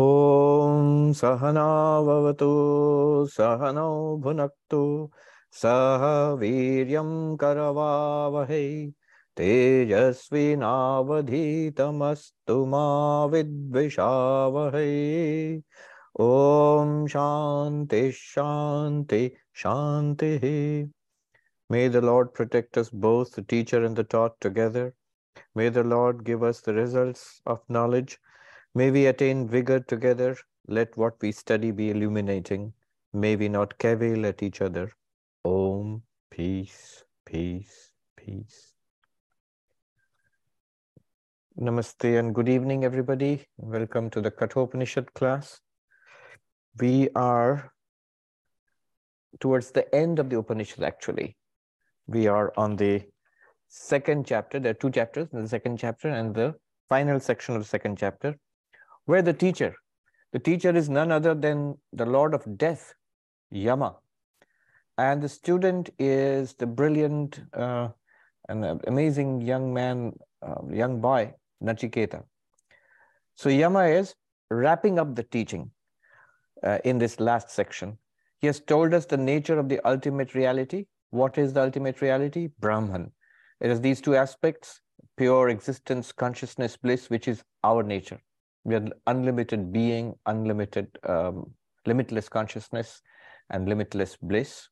ॐ सहनाववतु सहनौ भुनक्तु सह वीर्यं करवावहै तेजस्विनावधीतमस्तु मा विद्विषावहै ॐ शान्ति शान्ति शान्तिः May the Lord protect us both, the teacher and the taught together. May the Lord give us the results of knowledge May we attain vigor together. Let what we study be illuminating. May we not cavil at each other. Om, peace, peace, peace. Namaste and good evening, everybody. Welcome to the Kathopanishad class. We are towards the end of the Upanishad, actually. We are on the second chapter. There are two chapters in the second chapter and the final section of the second chapter where the teacher, the teacher is none other than the Lord of Death, Yama. And the student is the brilliant uh, and amazing young man, uh, young boy, Nachiketa. So Yama is wrapping up the teaching uh, in this last section. He has told us the nature of the ultimate reality. What is the ultimate reality? Brahman. It is these two aspects, pure existence, consciousness, bliss, which is our nature we are unlimited being, unlimited, um, limitless consciousness, and limitless bliss.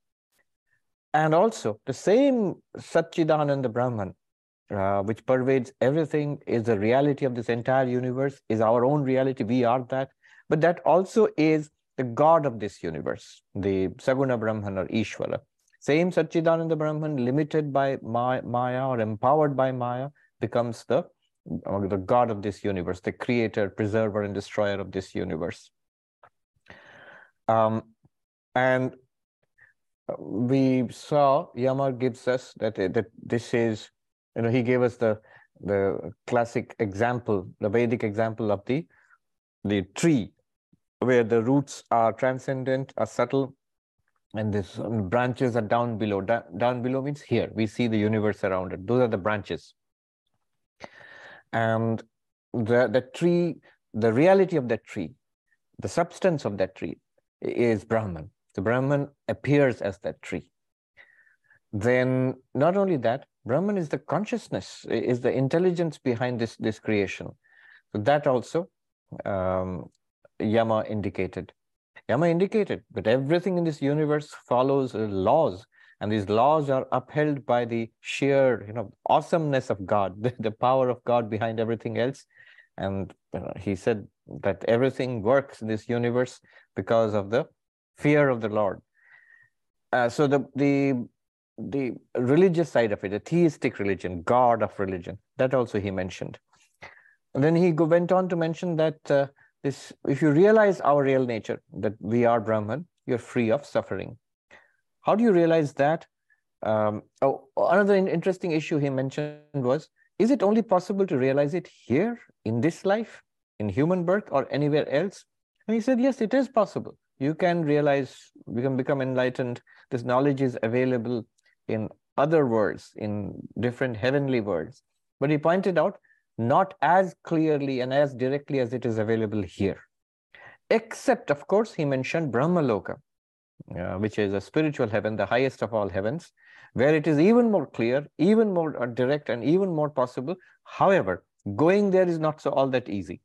And also, the same Satchidananda Brahman, uh, which pervades everything, is the reality of this entire universe, is our own reality. We are that. But that also is the God of this universe, the Saguna Brahman or Ishvara. Same Satchidananda Brahman, limited by Maya or empowered by Maya, becomes the the God of this universe, the creator, preserver, and destroyer of this universe. Um, and we saw Yama gives us that that this is, you know, he gave us the the classic example, the Vedic example of the the tree, where the roots are transcendent, are subtle, and this branches are down below. Da down below means here we see the universe around it. Those are the branches and the, the tree, the reality of that tree, the substance of that tree is Brahman. The Brahman appears as that tree. Then not only that, Brahman is the consciousness, is the intelligence behind this, this creation. So that also um, Yama indicated. Yama indicated that everything in this universe follows laws and these laws are upheld by the sheer you know awesomeness of god the, the power of god behind everything else. And you know, he said that everything works in this universe because of the fear of the lord. Uh, so the the the religious side of it the theistic religion god of religion that also he mentioned. And then he went on to mention that uh, this if you realize our real nature that we are brahman you're free of suffering how do you realize that? Um, oh, another interesting issue he mentioned was, is it only possible to realize it here in this life, in human birth or anywhere else? And he said, yes, it is possible. You can realize, you can become enlightened. This knowledge is available in other worlds, in different heavenly worlds. But he pointed out, not as clearly and as directly as it is available here. Except, of course, he mentioned Brahmaloka, uh, which is a spiritual heaven, the highest of all heavens, where it is even more clear, even more uh, direct, and even more possible. However, going there is not so all that easy.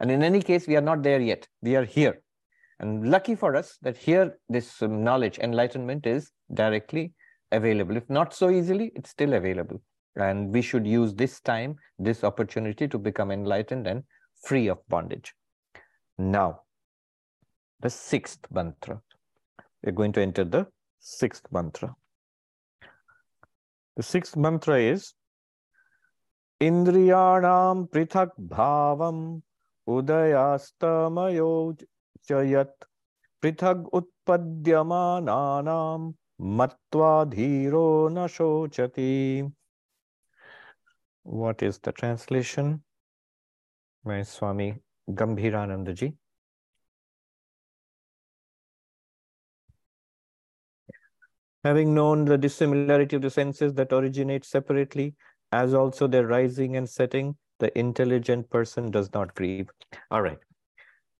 And in any case, we are not there yet. We are here. And lucky for us that here this um, knowledge, enlightenment is directly available. If not so easily, it's still available. And we should use this time, this opportunity to become enlightened and free of bondage. Now, the sixth mantra we're going to enter the sixth mantra. The sixth mantra is Indriyanam prithak bhavam udayastamayo chayat prithag utpadyamananam matva dhiro nashochati. What is the translation? My Swami Gambhiranandaji. Having known the dissimilarity of the senses that originate separately, as also their rising and setting, the intelligent person does not grieve. All right.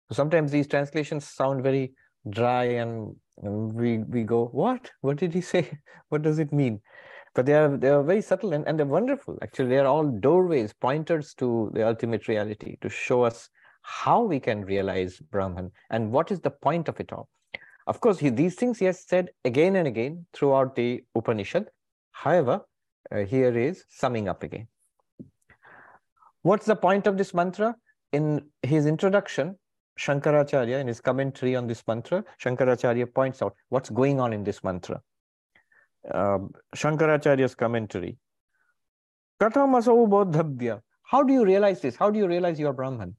So sometimes these translations sound very dry and, and we, we go, what? What did he say? What does it mean? But they are, they are very subtle and, and they're wonderful. Actually, they are all doorways, pointers to the ultimate reality to show us how we can realize Brahman and what is the point of it all. Of course, he, these things he has said again and again throughout the Upanishad. However, uh, here is summing up again. What's the point of this mantra? In his introduction, Shankaracharya, in his commentary on this mantra, Shankaracharya points out what's going on in this mantra. Uh, Shankaracharya's commentary. Kathamasau bodhabhya. How do you realize this? How do you realize you are Brahman?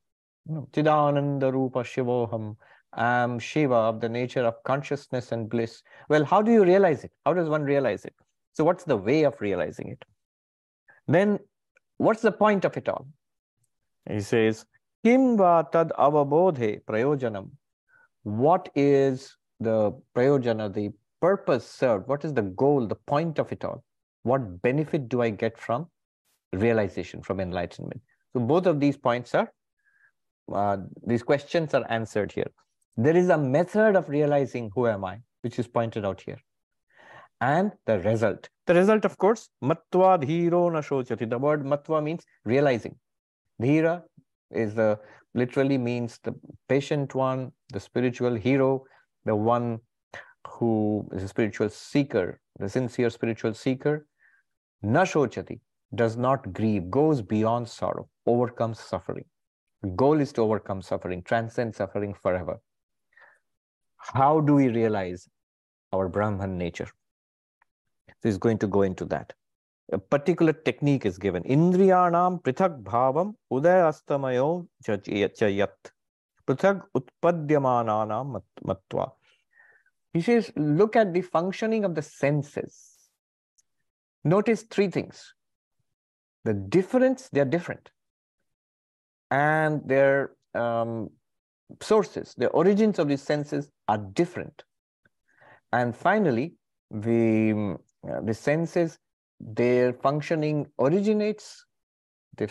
Chidananda Rupa Shivoham. Am Shiva of the nature of consciousness and bliss. Well, how do you realize it? How does one realize it? So, what's the way of realizing it? Then, what's the point of it all? He says, Kim va tad avabodhe prayojanam. What is the prayojana, the purpose served? What is the goal, the point of it all? What benefit do I get from realization, from enlightenment? So both of these points are, uh, these questions are answered here. There is a method of realizing who am I, which is pointed out here. And the result. The result, of course, matva dhiro na shochati. The word matva means realizing. Dhira is the literally means the patient one, the spiritual hero, the one who is a spiritual seeker, the sincere spiritual seeker. Nashochati does not grieve, goes beyond sorrow, overcomes suffering. The goal is to overcome suffering, transcend suffering forever. How do we realize our Brahman nature? So he's going to go into that a particular technique is given. Indriyanam prithak bhavam uday astamayo chayat. Prithak utpadyamananam matva. He says, look at the functioning of the senses. Notice three things. The difference, they're different. And their um, sources, the origins of these senses are different. And finally, the, uh, the senses their functioning originates, they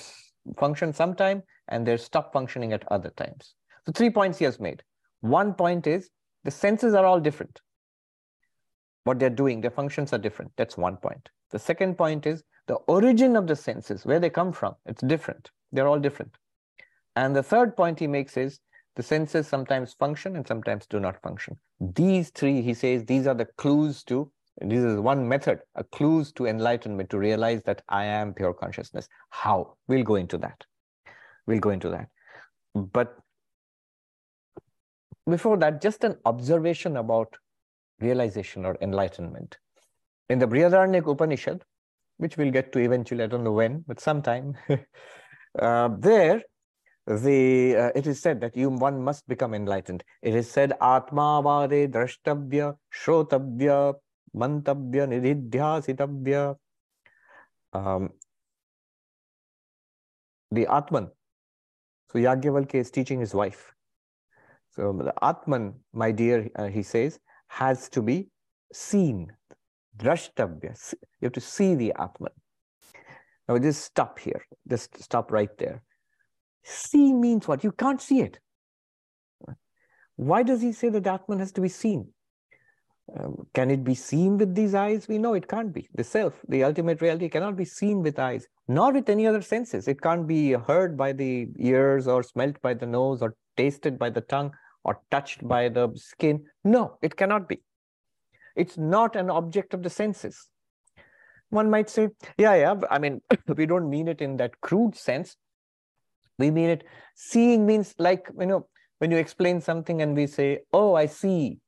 function sometime, and they stop functioning at other times. So three points he has made. One point is the senses are all different. What they're doing, their functions are different. That's one point. The second point is the origin of the senses, where they come from, it's different. They're all different. And the third point he makes is the senses sometimes function and sometimes do not function. These three, he says, these are the clues to this is one method, a clues to enlightenment to realize that I am pure consciousness. How? We'll go into that. We'll go into that. But before that, just an observation about realization or enlightenment. In the Brihadaranyaka Upanishad, which we'll get to eventually, I don't know when, but sometime, uh, there the uh, it is said that you one must become enlightened. It is said atmavade drashtavya shrotabya mantavya nididhyasitabya. Um, the Atman. So Yagyavalkya is teaching his wife. So the Atman, my dear, uh, he says, has to be seen. Drashtavya, You have to see the Atman. Now just stop here. Just stop right there. See means what? You can't see it. Why does he say that the Atman has to be seen? Um, can it be seen with these eyes? We know it can't be. The self, the ultimate reality, cannot be seen with eyes, nor with any other senses. It can't be heard by the ears, or smelt by the nose, or tasted by the tongue, or touched by the skin. No, it cannot be. It's not an object of the senses. One might say, yeah, yeah, I mean, we don't mean it in that crude sense. We mean it, seeing means like, you know, when you explain something and we say, oh, I see.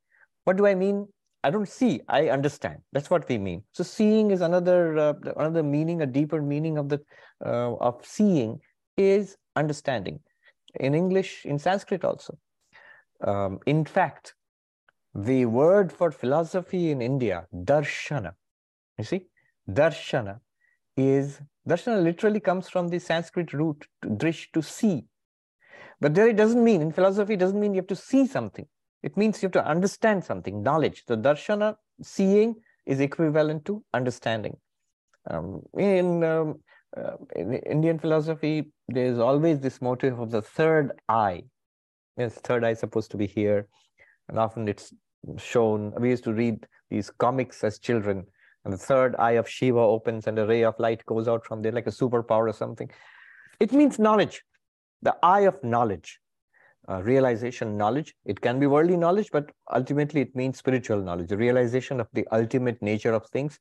What do I mean? I don't see, I understand. That's what we mean. So seeing is another uh, another meaning, a deeper meaning of the uh, of seeing is understanding. In English, in Sanskrit also. Um, in fact, the word for philosophy in India, darshana, you see, darshana is darshana literally comes from the Sanskrit root drish to see. But there it doesn't mean in philosophy, it doesn't mean you have to see something. It means you have to understand something, knowledge. The darshana, seeing, is equivalent to understanding. Um, in, um, uh, in Indian philosophy, there is always this motive of the third eye. Yes, third eye is supposed to be here. And often it's shown, we used to read these comics as children, and the third eye of Shiva opens and a ray of light goes out from there like a superpower or something. It means knowledge, the eye of knowledge, uh, realization knowledge. It can be worldly knowledge, but ultimately it means spiritual knowledge, the realization of the ultimate nature of things,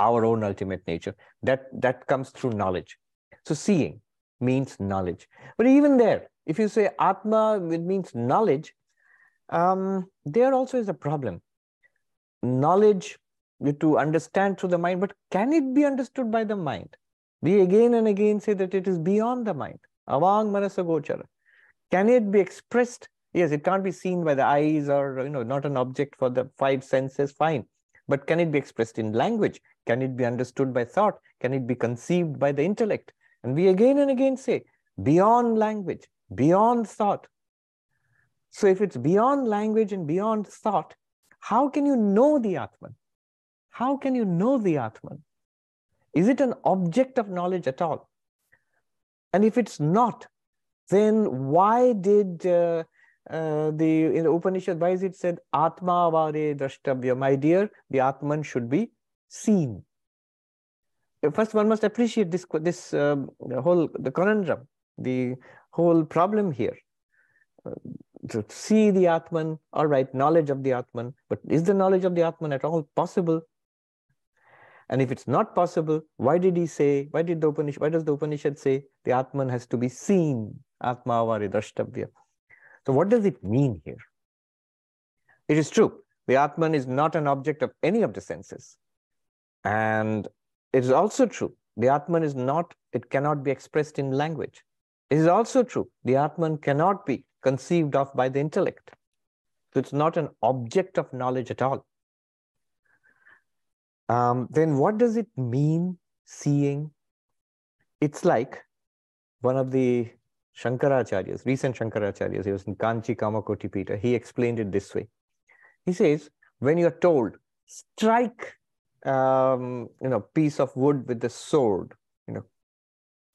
our own ultimate nature. That, that comes through knowledge. So seeing means knowledge. But even there, if you say Atma, it means knowledge, um, there also is a problem. Knowledge to understand through the mind, but can it be understood by the mind? We again and again say that it is beyond the mind. Avang manasa gochara. Can it be expressed? Yes, it can't be seen by the eyes or, you know, not an object for the five senses, fine. But can it be expressed in language? Can it be understood by thought? Can it be conceived by the intellect? And we again and again say, beyond language, beyond thought. So if it's beyond language and beyond thought, how can you know the Atman? How can you know the Atman? Is it an object of knowledge at all? And if it's not, then why did uh, uh, the in the Upanishad, why is it said Atma Vare Drashtavya? My dear, the Atman should be seen. First, one must appreciate this this um, whole the conundrum, the whole problem here. Uh, to see the Atman, all right, knowledge of the Atman, but is the knowledge of the Atman at all possible? And if it's not possible, why did he say, why did the Upanishad, why does the Upanishad say the Atman has to be seen? Atma vari drashtavya. So what does it mean here? It is true. The Atman is not an object of any of the senses. And it is also true. The Atman is not, it cannot be expressed in language. It is also true. The Atman cannot be conceived of by the intellect. So it's not an object of knowledge at all. Um, then what does it mean, seeing? It's like one of the Shankaracharyas, recent Shankaracharyas, he was in Kanchi Kamakoti Pita, he explained it this way. He says, when you're told, strike um, you know, piece of wood with the sword, you know,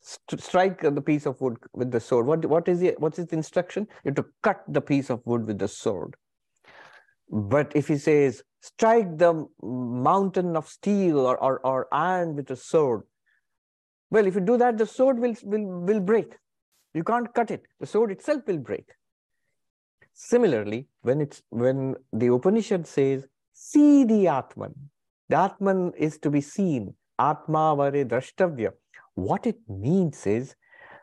st strike the piece of wood with the sword. What, what is the, what is the instruction? You have to cut the piece of wood with the sword. But if he says, strike the mountain of steel or, or, or iron with a sword, well, if you do that, the sword will, will, will break. You can't cut it. The sword itself will break. Similarly, when it's when the Upanishad says, see the Atman, the Atman is to be seen, Atma Vare Drashtavya. What it means is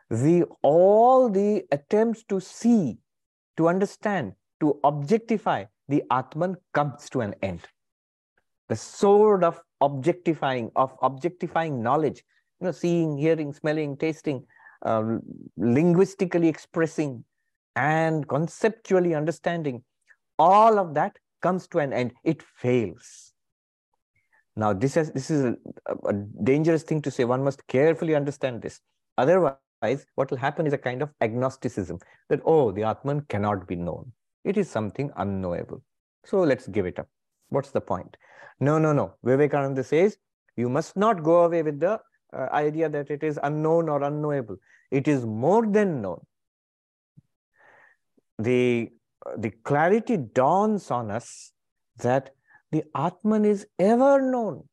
the all the attempts to see, to understand, to objectify the Atman comes to an end. The sword of objectifying, of objectifying knowledge, you know, seeing, hearing, smelling, tasting, uh, linguistically expressing, and conceptually understanding, all of that comes to an end. It fails. Now, this is, this is a, a dangerous thing to say. One must carefully understand this. Otherwise, what will happen is a kind of agnosticism that, oh, the Atman cannot be known. It is something unknowable. So let's give it up. What's the point? No, no, no. Vivekananda says you must not go away with the uh, idea that it is unknown or unknowable. It is more than known. The, uh, the clarity dawns on us that the Atman is ever known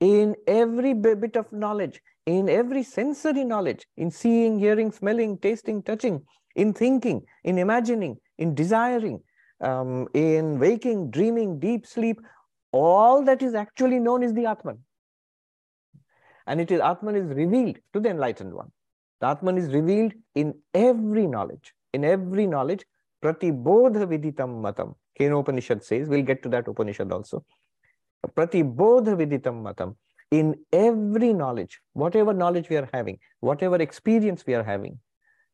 in every bit of knowledge, in every sensory knowledge, in seeing, hearing, smelling, tasting, touching, in thinking, in imagining, in desiring, um, in waking, dreaming, deep sleep, all that is actually known is the Atman. And it is Atman is revealed to the enlightened one. The Atman is revealed in every knowledge. In every knowledge, pratibodha viditam matam. Kena Upanishad says, we'll get to that Upanishad also. Pratibodha viditam matam. In every knowledge, whatever knowledge we are having, whatever experience we are having,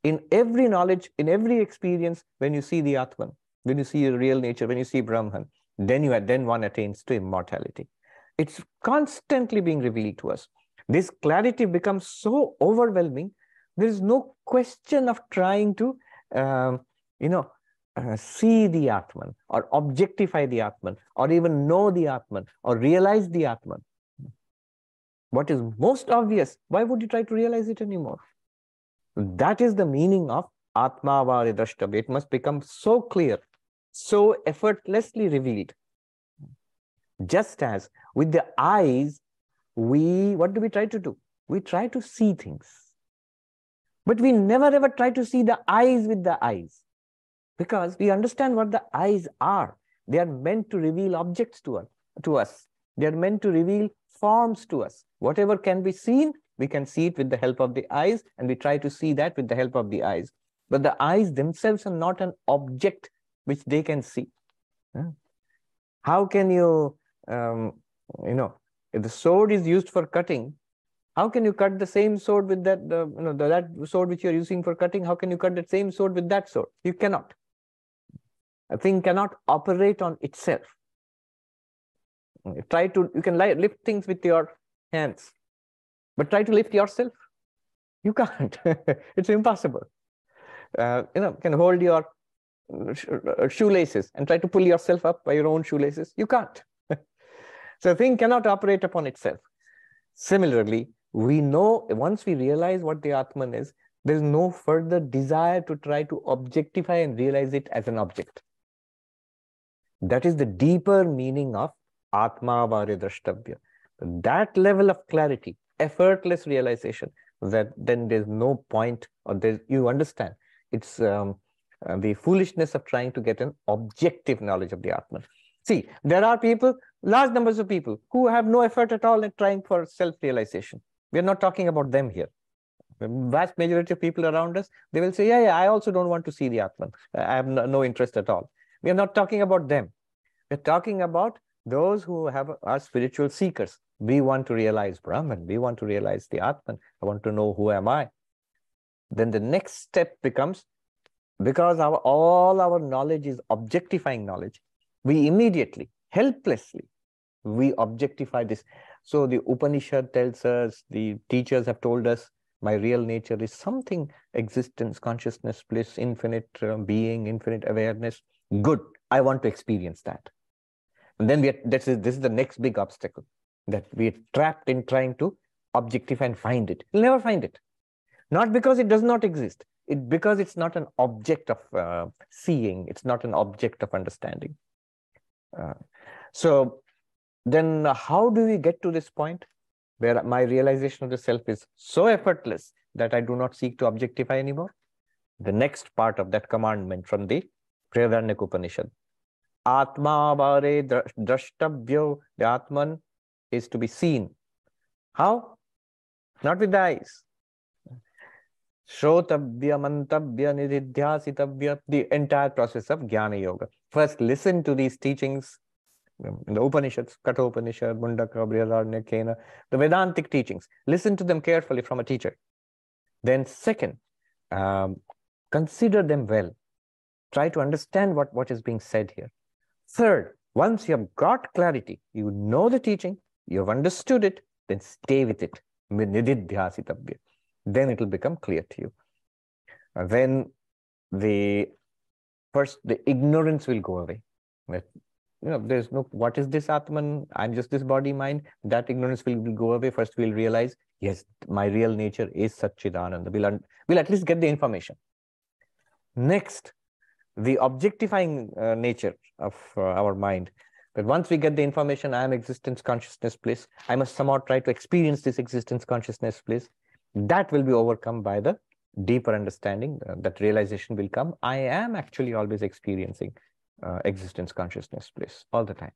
in every knowledge, in every experience, when you see the Atman, when you see your real nature, when you see Brahman, then you then one attains to immortality. It's constantly being revealed to us. This clarity becomes so overwhelming. There is no question of trying to, um, you know, uh, see the Atman or objectify the Atman or even know the Atman or realize the Atman. What is most obvious, why would you try to realize it anymore? That is the meaning of Atmavari Drashtabhya. It must become so clear, so effortlessly revealed. Just as with the eyes, we, what do we try to do? We try to see things. But we never ever try to see the eyes with the eyes because we understand what the eyes are. They are meant to reveal objects. To us. They are meant to reveal forms to us. Whatever can be seen, we can see it with the help of the eyes, and we try to see that with the help of the eyes. But the eyes themselves are not an object which they can see. How can you, um, you know, if the sword is used for cutting, how can you cut the same sword with that, the, you know, the, that sword which you're using for cutting? How can you cut the same sword with that sword? You cannot. A thing cannot operate on itself. Try to, you can lift things with your hands, but try to lift yourself. You can't. it's impossible. Uh, you know, can hold your uh, shoelaces and try to pull yourself up by your own shoelaces. You can't. so a thing cannot operate upon itself. Similarly, we know once we realize what the Atman is, there's no further desire to try to objectify and realize it as an object. That is the deeper meaning of Atma Drashtabhya. That level of clarity, effortless realization, that then there's no point, or there's, you understand, it's um, uh, the foolishness of trying to get an objective knowledge of the Atman. See, there are people, large numbers of people, who have no effort at all in trying for self-realization. We're not talking about them here. The vast majority of people around us, they will say, yeah, yeah, I also don't want to see the Atman. I have no, no interest at all. We are not talking about them. We're talking about those who have are spiritual seekers. We want to realize Brahman. We want to realize the Atman. I want to know who am I. Then the next step becomes, because our all our knowledge is objectifying knowledge, we immediately, helplessly, we objectify this. So the Upanishad tells us, the teachers have told us, my real nature is something existence, consciousness, bliss, infinite uh, being, infinite awareness. Good. I want to experience that. And then we are, this is this is the next big obstacle that we are trapped in trying to objectify and find it. We'll never find it. Not because it does not exist, it because it's not an object of uh, seeing, it's not an object of understanding. Uh, so then how do we get to this point where my realization of the self is so effortless that I do not seek to objectify anymore? The next part of that commandment from the Brihadaranyaka Upanishad. Atma vare drashtabhyo, the Atman is to be seen. How? Not with the eyes. Shrotabhya, mantabhya, nididhyasitavya, the entire process of Jnana Yoga. First, listen to these teachings in the Upanishads, Katha Upanishad, Mundaka, Brihadaranyaka, Kena, the Vedantic teachings. Listen to them carefully from a teacher. Then second, um, consider them well. Try to understand what, what is being said here. Third, once you have got clarity, you know the teaching, you have understood it, then stay with it. Then it will become clear to you. And then the first, the ignorance will go away. That, you know, there's no, what is this Atman? I'm just this body mind. That ignorance will, will go away. First, we'll realize, yes, my real nature is Satchidananda. We'll, we'll at least get the information. Next, the objectifying uh, nature of uh, our mind. But once we get the information, I am existence consciousness bliss, I must somehow try to experience this existence consciousness bliss. That will be overcome by the deeper understanding uh, that realization will come. I am actually always experiencing uh, existence consciousness bliss all the time.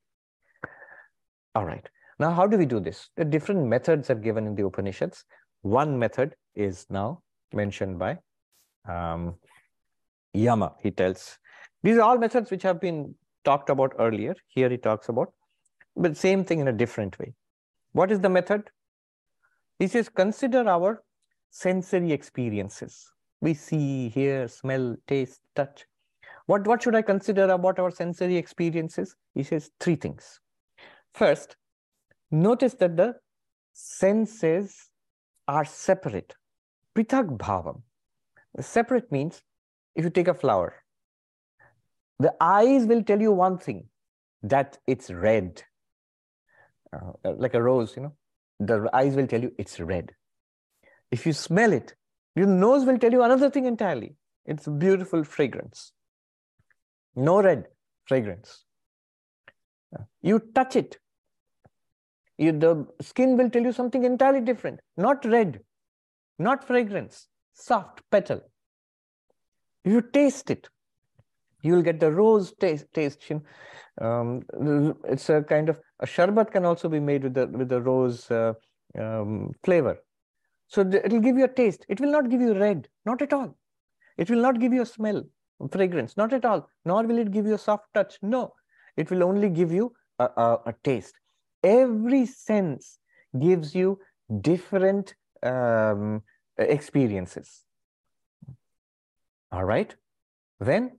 All right. Now, how do we do this? The different methods are given in the Upanishads. One method is now mentioned by um, Yama, he tells. These are all methods which have been talked about earlier. Here he talks about, but same thing in a different way. What is the method? He says, consider our sensory experiences. We see, hear, smell, taste, touch. What, what should I consider about our sensory experiences? He says three things. First, notice that the senses are separate. Prithak bhavam. Separate means if you take a flower, the eyes will tell you one thing that it's red, uh, like a rose, you know, the eyes will tell you it's red. If you smell it, your nose will tell you another thing entirely. it's beautiful fragrance. No red fragrance. You touch it, you, the skin will tell you something entirely different. Not red, not fragrance, soft petal. You taste it, you will get the rose taste. taste um, it's a kind of a sharbat can also be made with the with the rose uh, um, flavor. So it will give you a taste. It will not give you red, not at all. It will not give you a smell, fragrance, not at all. Nor will it give you a soft touch. No, it will only give you a, a, a taste. Every sense gives you different um, experiences. All right? Then,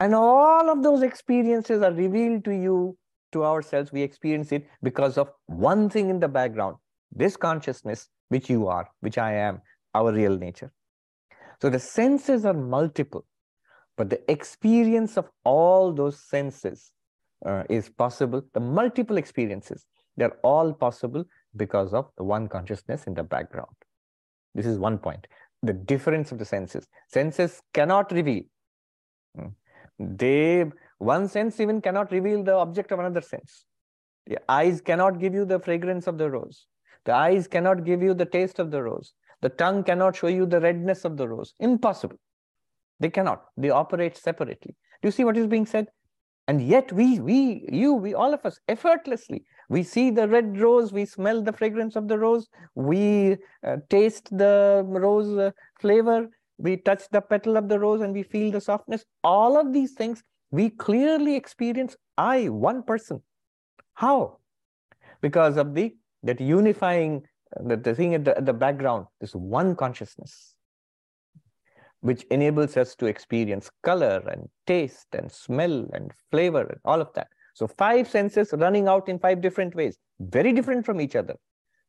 and all of those experiences are revealed to you, to ourselves. We experience it because of one thing in the background this consciousness, which you are, which I am, our real nature. So the senses are multiple, but the experience of all those senses uh, is possible. The multiple experiences, they're all possible because of the one consciousness in the background. This is one point. The difference of the senses. Senses cannot reveal. Hmm. They, one sense even cannot reveal the object of another sense. The eyes cannot give you the fragrance of the rose. The eyes cannot give you the taste of the rose. The tongue cannot show you the redness of the rose. Impossible. They cannot. They operate separately. Do you see what is being said? And yet we, we, you, we, all of us, effortlessly, we see the red rose, we smell the fragrance of the rose, we uh, taste the rose uh, flavor, we touch the petal of the rose and we feel the softness. All of these things we clearly experience I, one person. How? Because of the that unifying, the, the thing at the, at the background, this one consciousness, which enables us to experience color and taste and smell and flavor and all of that. So five senses running out in five different ways, very different from each other.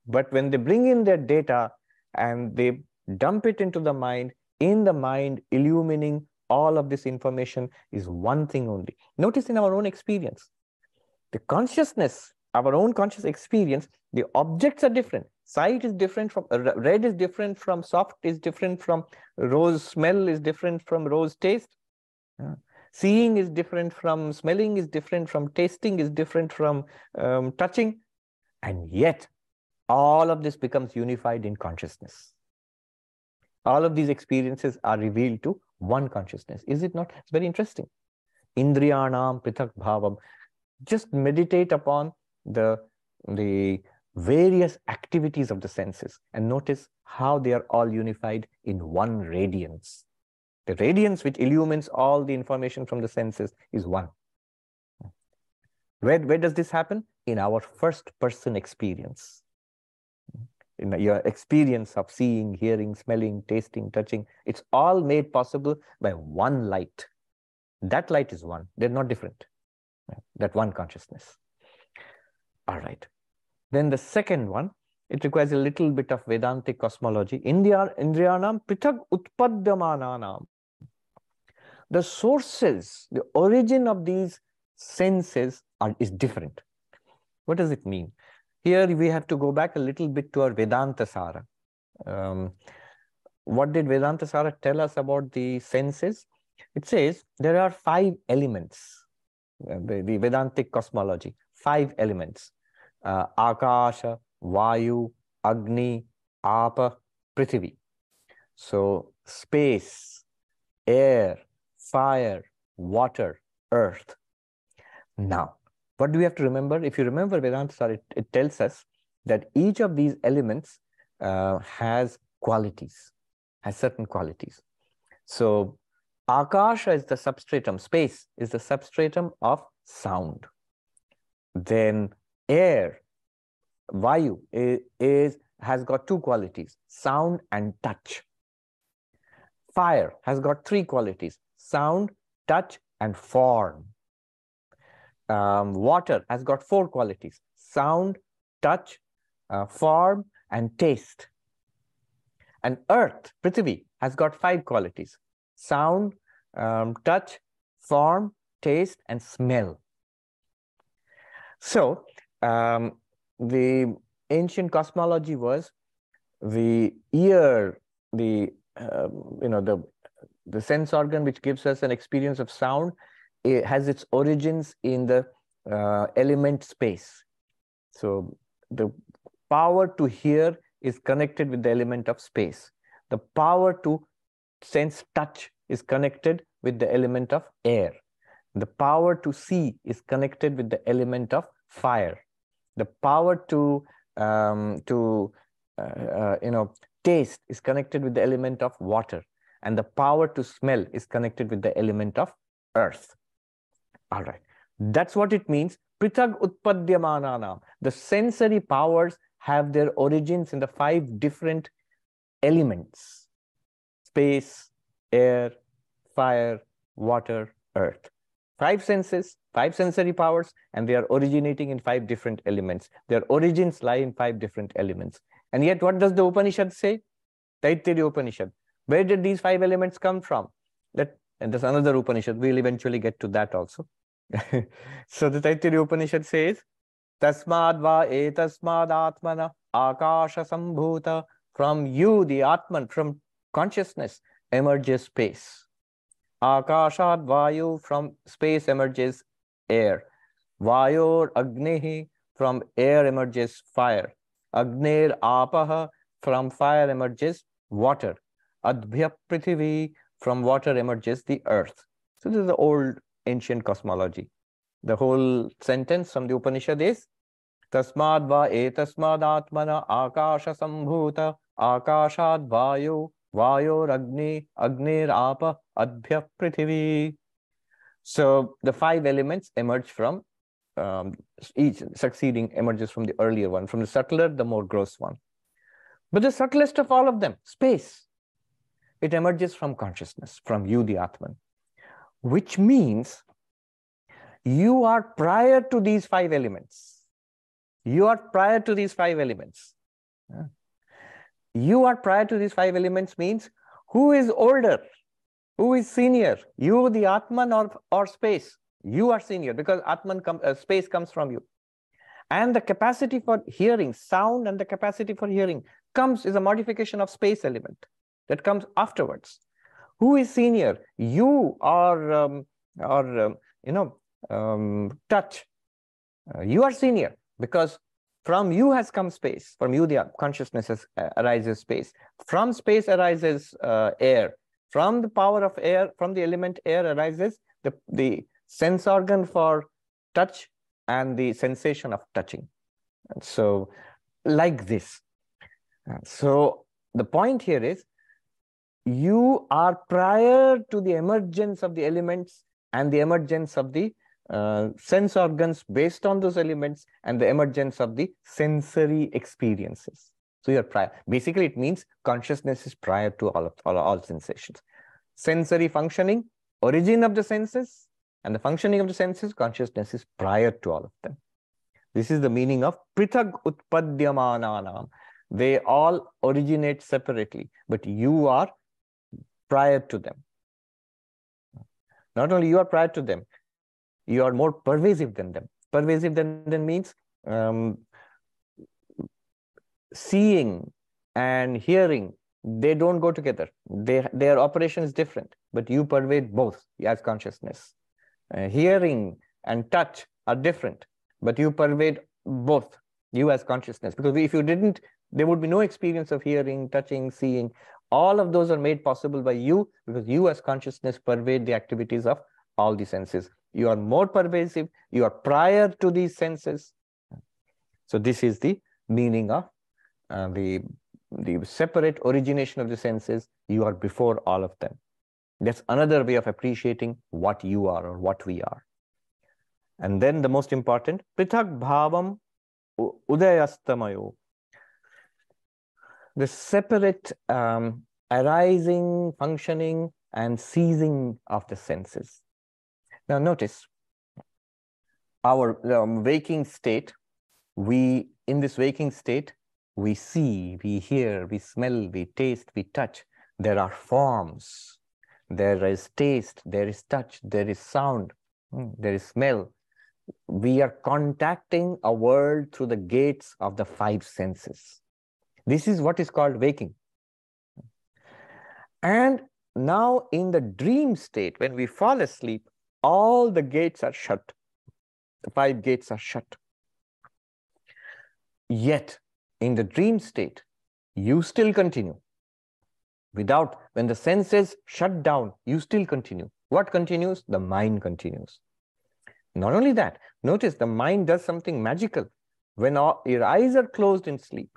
But when they bring in their data and they dump it into the mind, in the mind, illumining all of this information is one thing only. Notice in our own experience, the consciousness our own conscious experience, the objects are different. Sight is different from uh, red is different from soft is different from rose smell is different from rose taste. Uh, seeing is different from smelling is different from tasting is different from um, touching. And yet all of this becomes unified in consciousness. All of these experiences are revealed to one consciousness. Is it not? It's very interesting. Indriyanam prithak bhavam. Just meditate upon the, the various activities of the senses and notice how they are all unified in one radiance. The radiance which illumines all the information from the senses is one. Where, where does this happen? In our first person experience. In your experience of seeing, hearing, smelling, tasting, touching, it's all made possible by one light. That light is one. They're not different. That one consciousness. All right. Then the second one, it requires a little bit of Vedantic cosmology. Indriya, Indriyanam Prithag Utpadyamananam. The sources, the origin of these senses are, is different. What does it mean? Here we have to go back a little bit to our Vedanta Sara. Um, what did Vedanta Sara tell us about the senses? It says there are five elements, uh, the, the Vedantic cosmology five elements uh, Akasha, Vayu, Agni, Apa, Prithvi. So space, air, fire, water, earth. Now, what do we have to remember? If you remember Vedanta, it, it tells us that each of these elements uh, has qualities, has certain qualities. So Akasha is the substratum, space is the substratum of sound then air, Vayu, is, is, has got two qualities, sound and touch. Fire has got three qualities, sound, touch, and form. Um, water has got four qualities, sound, touch, uh, form, and taste. And earth, Prithvi, has got five qualities, sound, um, touch, form, taste, and smell. So um, the ancient cosmology was the ear, the um, you know the the sense organ which gives us an experience of sound it has its origins in the uh, element space. So the power to hear is connected with the element of space. The power to sense touch is connected with the element of air. The power to see is connected with the element of fire. The power to um, to uh, uh, you know taste is connected with the element of water, and the power to smell is connected with the element of earth. All right, that's what it means. Pritag utpadyamananam. The sensory powers have their origins in the five different elements: space, air, fire, water, earth. Five senses, five sensory powers, and they are originating in five different elements. Their origins lie in five different elements. And yet, what does the Upanishad say? Taittiriya Upanishad. Where did these five elements come from? Let, and there's another Upanishad. We'll eventually get to that also. so the Taittiriya Upanishad says, Tasmad va etasmad atmana akasha sambhuta. From you, the Atman, from consciousness, emerges space. आकाशाद वायु from space emerges air वायोर अग्नि ही from air emerges fire अग्निर आप from fire emerges water अद्भ्य पृथ्वी from water emerges the earth so this is the old ancient cosmology the whole sentence from the Upanishad is तस्माद् वा एतस्माद् आत्मना आकाश संभूत आकाशाद् वायु Vayor Agni, Apa, Adbhya Prithivi. So the five elements emerge from um, each succeeding emerges from the earlier one, from the subtler, the more gross one. But the subtlest of all of them, space, it emerges from consciousness, from you, the Atman, which means you are prior to these five elements. You are prior to these five elements you are prior to these five elements means who is older, who is senior, you, the Atman or, or space. You are senior because Atman com uh, space comes from you. And the capacity for hearing, sound and the capacity for hearing comes is a modification of space element that comes afterwards. Who is senior? You or, um, or um, you know, um, touch. Uh, you are senior because from you has come space. From you, the consciousness has, uh, arises space. From space arises uh, air. From the power of air, from the element air arises the, the sense organ for touch and the sensation of touching. And so, like this. So, the point here is you are prior to the emergence of the elements and the emergence of the uh, sense organs based on those elements and the emergence of the sensory experiences. So you're prior. Basically, it means consciousness is prior to all of all, all sensations. Sensory functioning, origin of the senses, and the functioning of the senses, consciousness is prior to all of them. This is the meaning of prithag utpadyamananam. They all originate separately, but you are prior to them. Not only you are prior to them, you are more pervasive than them. Pervasive than them means um, seeing and hearing, they don't go together. They, their operation is different, but you pervade both as consciousness. Uh, hearing and touch are different, but you pervade both, you as consciousness. Because if you didn't, there would be no experience of hearing, touching, seeing. All of those are made possible by you because you as consciousness pervade the activities of all the senses you are more pervasive, you are prior to these senses. So this is the meaning of uh, the, the separate origination of the senses. You are before all of them. That's another way of appreciating what you are or what we are. And then the most important, prithak bhavam udayastamayo. The separate um, arising, functioning, and ceasing of the senses. Now notice our um, waking state, we, in this waking state, we see, we hear, we smell, we taste, we touch. There are forms. There is taste, there is touch, there is sound, hmm, there is smell. We are contacting a world through the gates of the five senses. This is what is called waking. And now in the dream state, when we fall asleep, all the gates are shut. The five gates are shut. Yet, in the dream state, you still continue. Without, when the senses shut down, you still continue. What continues? The mind continues. Not only that, notice the mind does something magical. When all, your eyes are closed in sleep,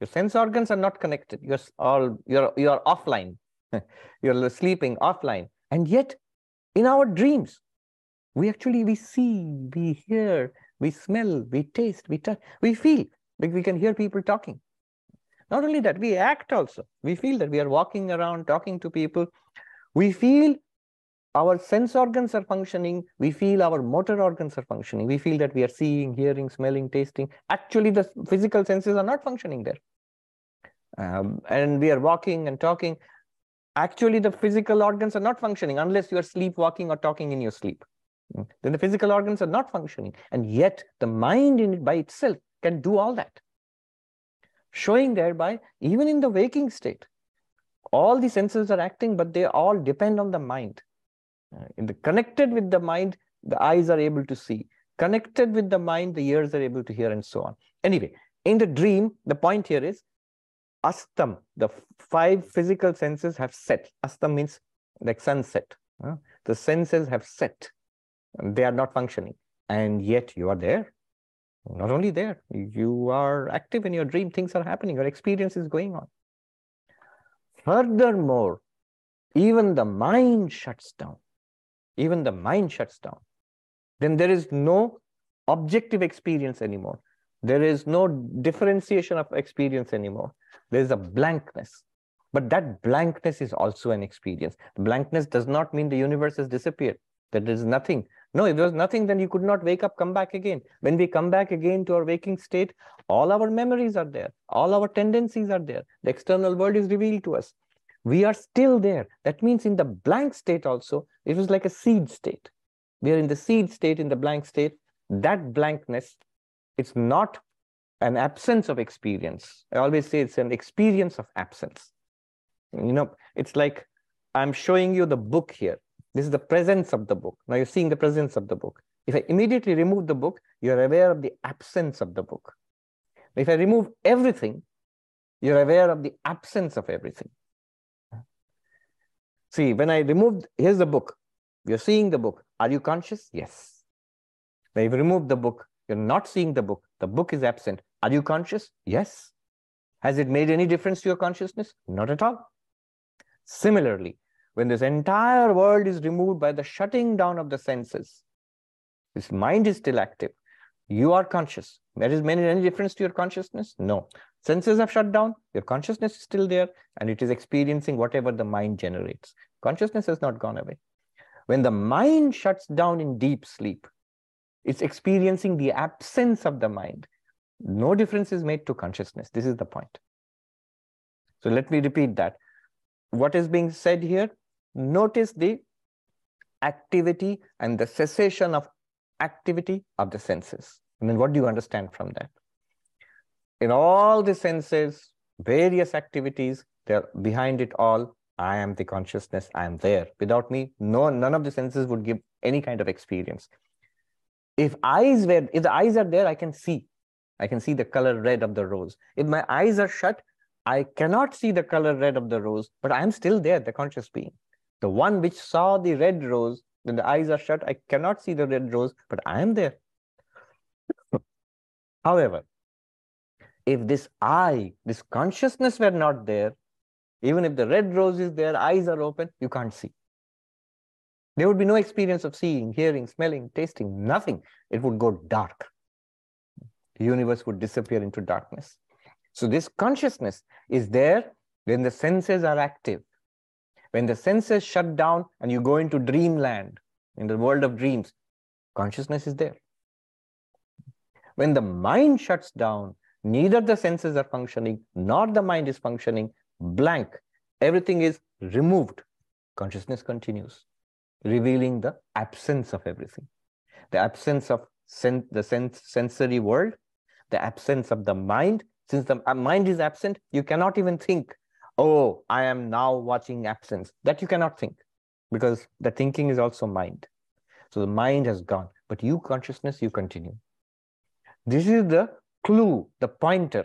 your sense organs are not connected. You're all you're you're offline. you're sleeping offline. And yet, in our dreams, we actually we see, we hear, we smell, we taste, we touch, we feel. Like we can hear people talking. Not only that, we act also. We feel that we are walking around, talking to people. We feel our sense organs are functioning. We feel our motor organs are functioning. We feel that we are seeing, hearing, smelling, tasting. Actually, the physical senses are not functioning there. Um, and we are walking and talking. Actually, the physical organs are not functioning unless you are sleepwalking or talking in your sleep. Hmm. Then the physical organs are not functioning. And yet, the mind in it by itself can do all that. Showing thereby, even in the waking state, all the senses are acting, but they all depend on the mind. Uh, in the connected with the mind, the eyes are able to see. Connected with the mind, the ears are able to hear, and so on. Anyway, in the dream, the point here is astam, the five physical senses have set. Astam means like sunset. Uh, the senses have set. They are not functioning. And yet you are there. Not only there, you are active in your dream. Things are happening. Your experience is going on. Furthermore, even the mind shuts down even the mind shuts down, then there is no objective experience anymore. There is no differentiation of experience anymore. There is a blankness. But that blankness is also an experience. Blankness does not mean the universe has disappeared, that there is nothing. No, if there was nothing, then you could not wake up, come back again. When we come back again to our waking state, all our memories are there, all our tendencies are there. The external world is revealed to us we are still there. That means in the blank state also, it was like a seed state. We are in the seed state, in the blank state. That blankness, it's not an absence of experience. I always say it's an experience of absence. You know, it's like I'm showing you the book here. This is the presence of the book. Now you're seeing the presence of the book. If I immediately remove the book, you're aware of the absence of the book. If I remove everything, you're aware of the absence of everything. See, when I removed, here's the book. You're seeing the book. Are you conscious? Yes. When you remove the book, you're not seeing the book. The book is absent. Are you conscious? Yes. Has it made any difference to your consciousness? Not at all. Similarly, when this entire world is removed by the shutting down of the senses, this mind is still active. You are conscious. There is made any difference to your consciousness? No. Senses have shut down, your consciousness is still there, and it is experiencing whatever the mind generates. Consciousness has not gone away. When the mind shuts down in deep sleep, it's experiencing the absence of the mind. No difference is made to consciousness. This is the point. So let me repeat that. What is being said here? Notice the activity and the cessation of activity of the senses. And then what do you understand from that? in all the senses, various activities, they're behind it all. I am the consciousness, I am there. Without me, no, none of the senses would give any kind of experience. If eyes were, if the eyes are there, I can see. I can see the color red of the rose. If my eyes are shut, I cannot see the color red of the rose, but I am still there, the conscious being. The one which saw the red rose, when the eyes are shut, I cannot see the red rose, but I am there. However, if this I, this consciousness were not there, even if the red rose is there, eyes are open, you can't see. There would be no experience of seeing, hearing, smelling, tasting, nothing. It would go dark. Universe would disappear into darkness. So, this consciousness is there when the senses are active. When the senses shut down and you go into dreamland, in the world of dreams, consciousness is there. When the mind shuts down, Neither the senses are functioning, nor the mind is functioning. Blank. Everything is removed. Consciousness continues, revealing the absence of everything. The absence of sen- the sense sensory world, the absence of the mind. Since the uh, mind is absent, you cannot even think oh, I am now watching absence. That you cannot think because the thinking is also mind. So the mind has gone, but you consciousness, you continue. This is the clue, the pointer.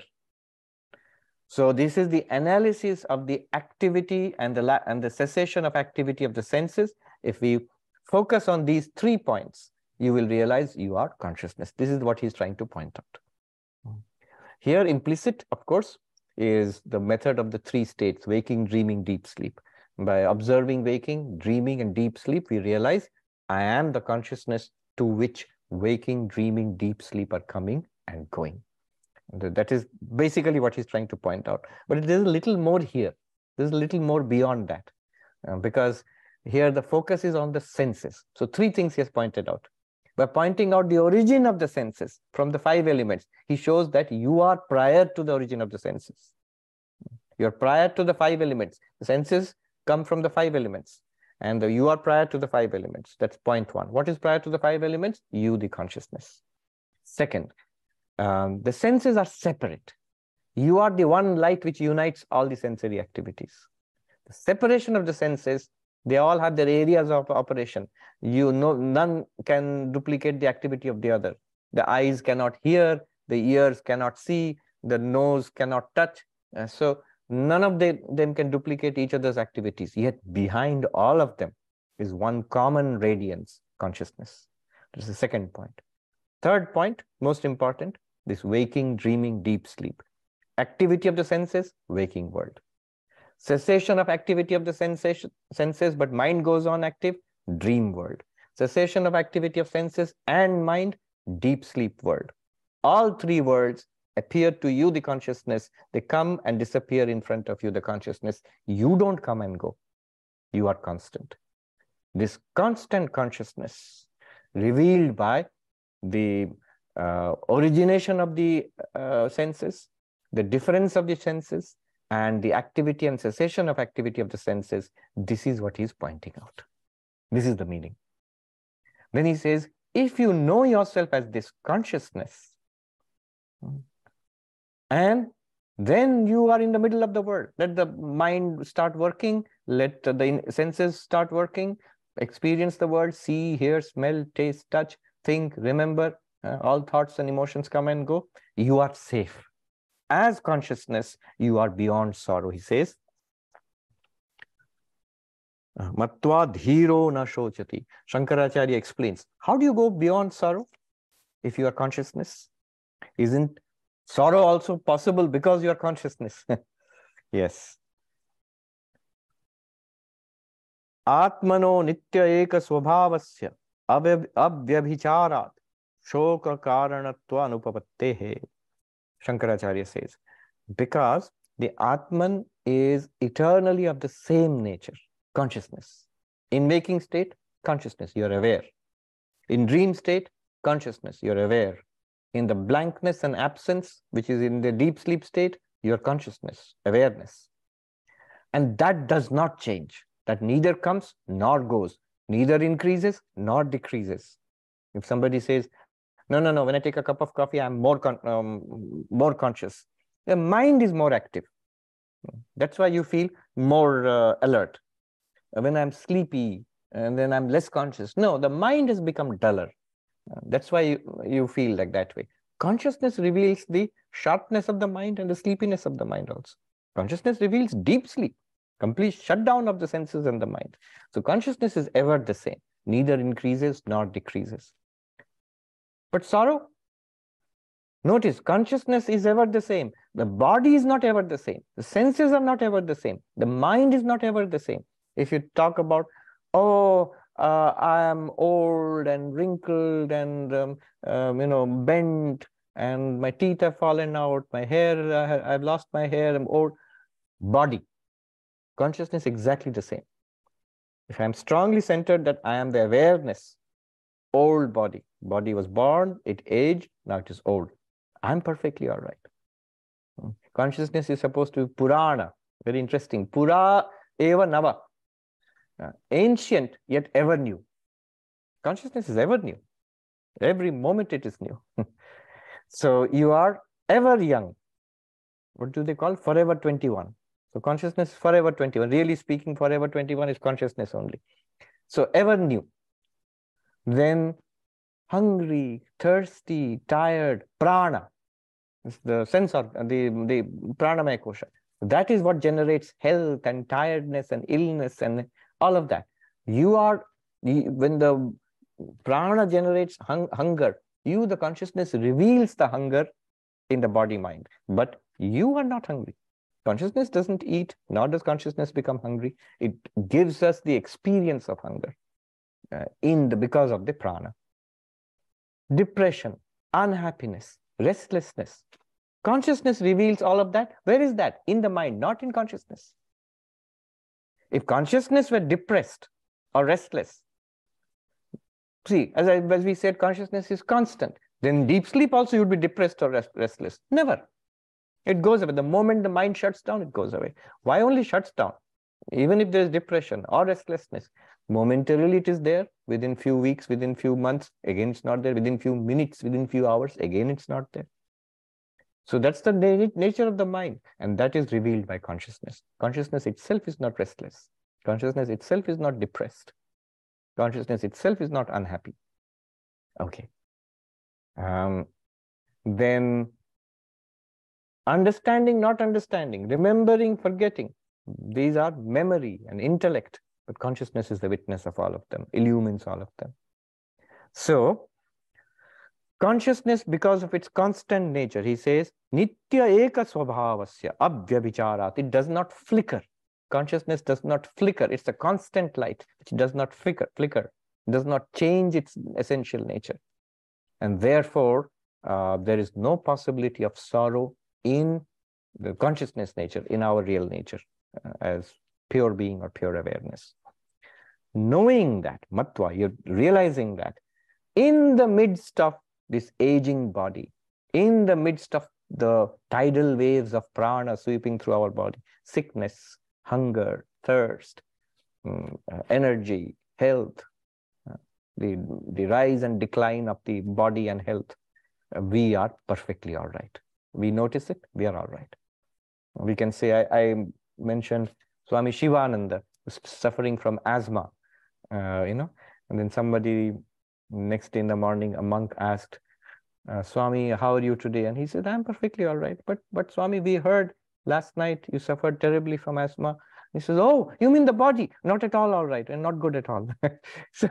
So this is the analysis of the activity and the, and the cessation of activity of the senses. If we focus on these three points, you will realize you are consciousness. This is what he's trying to point out. Here, implicit, of course, is the method of the three states, waking, dreaming, deep sleep. By observing waking, dreaming, and deep sleep, we realize I am the consciousness to which waking, dreaming, deep sleep are coming and going. That is basically what he's trying to point out. But there's a little more here. There's a little more beyond that. Uh, because here the focus is on the senses. So three things he has pointed out. By pointing out the origin of the senses from the five elements, he shows that you are prior to the origin of the senses. You're prior to the five elements. The senses come from the five elements and the, you are prior to the five elements. That's point one. What is prior to the five elements? You, the consciousness. Second, um, the senses are separate. You are the one light which unites all the sensory activities. The separation of the senses, they all have their areas of operation. You know, none can duplicate the activity of the other. The eyes cannot hear, the ears cannot see, the nose cannot touch. Uh, so None of them can duplicate each other's activities. Yet behind all of them is one common radiance, consciousness. This is the second point. Third point, most important, this waking, dreaming, deep sleep. Activity of the senses, waking world. Cessation of activity of the sensation, senses, but mind goes on active, dream world. Cessation of activity of senses and mind, deep sleep world. All three worlds appear to you, the consciousness, they come and disappear in front of you, the consciousness. You don't come and go. You are constant. This constant consciousness revealed by the uh, origination of the uh, senses, the difference of the senses, and the activity and cessation of activity of the senses, this is what he's pointing out. This is the meaning. Then he says, if you know yourself as this consciousness, and then you are in the middle of the world let the mind start working let the senses start working experience the world see hear smell taste touch think remember uh, all thoughts and emotions come and go you are safe as consciousness you are beyond sorrow he says uh, matva dhiro na shochati shankaracharya explains how do you go beyond sorrow if you are consciousness isn't Sorrow also possible because your consciousness. yes. आत्मनो नित्य एक स्वभावस्य अव्यभिचारात् शोक कारणत्व अनुपपत्ते है Shankaracharya says, because the Atman is eternally of the same nature, consciousness. In waking state, consciousness, you're aware. In dream state, consciousness, you're aware in the blankness and absence, which is in the deep sleep state, your consciousness, awareness. And that does not change. That neither comes nor goes, neither increases nor decreases. If somebody says, no, no, no, when I take a cup of coffee, I'm more, con- um, more conscious. The mind is more active. That's why you feel more uh, alert. When I'm sleepy, and then I'm less conscious. No, the mind has become duller. That's why you, you feel like that way. Consciousness reveals the sharpness of the mind and the sleepiness of the mind also. Consciousness reveals deep sleep, complete shutdown of the senses and the mind. So consciousness is ever the same, neither increases nor decreases. But sorrow, notice consciousness is ever the same. The body is not ever the same. The senses are not ever the same. The mind is not ever the same. If you talk about, oh, uh, I am old and wrinkled and um, um, you know bent, and my teeth have fallen out, my hair, uh, I've lost my hair, I'm old. Body, consciousness exactly the same. If I'm strongly centered that I am the awareness, old body, body was born, it aged, now it is old. I'm perfectly all right. Hmm. Consciousness is supposed to be Purana, very interesting. Pura eva nava ancient yet ever new. Consciousness is ever new. Every moment it is new. so you are ever young. What do they call? Forever 21. So consciousness forever 21. Really speaking, forever 21 is consciousness only. So ever new. Then hungry, thirsty, tired, prana. It's the sense of the, the pranamaya kosha. That is what generates health and tiredness and illness and all of that. You are, when the prana generates hung, hunger, you, the consciousness, reveals the hunger in the body mind. But you are not hungry. Consciousness doesn't eat, nor does consciousness become hungry. It gives us the experience of hunger uh, in the because of the prana. Depression, unhappiness, restlessness. Consciousness reveals all of that. Where is that? In the mind, not in consciousness. If consciousness were depressed or restless, see, as, I, as we said, consciousness is constant. Then deep sleep also you'd be depressed or rest, restless. Never. It goes away. The moment the mind shuts down, it goes away. Why only shuts down? Even if there's depression or restlessness, momentarily it is there. Within few weeks, within few months, again it's not there. Within few minutes, within few hours, again it's not there. So that's the nature of the mind, and that is revealed by consciousness. Consciousness itself is not restless. Consciousness itself is not depressed. Consciousness itself is not unhappy. Okay. Um, then understanding, not understanding, remembering, forgetting. These are memory and intellect, but consciousness is the witness of all of them, illumines all of them. So, consciousness, because of its constant nature, he says, Nitya eka swabhavasya avyabhicharat. It does not flicker. Consciousness does not flicker. It's a constant light which does not flicker, flicker, does not change its essential nature. And therefore, uh, there is no possibility of sorrow in the consciousness nature, in our real nature, uh, as pure being or pure awareness. Knowing that, matva, you're realizing that in the midst of this aging body, in the midst of the tidal waves of prana sweeping through our body, sickness, hunger, thirst, um, uh, energy, health, the, the rise and decline of the body and health, uh, we are perfectly all right. We notice it, we are all right. We can say, I, I mentioned Swami Shivananda suffering from asthma, uh, you know, and then somebody next day in the morning, a monk asked, uh, Swami, how are you today? And he said, I'm perfectly all right. But, but Swami, we heard last night you suffered terribly from asthma. He says, Oh, you mean the body? Not at all all right, and not good at all. so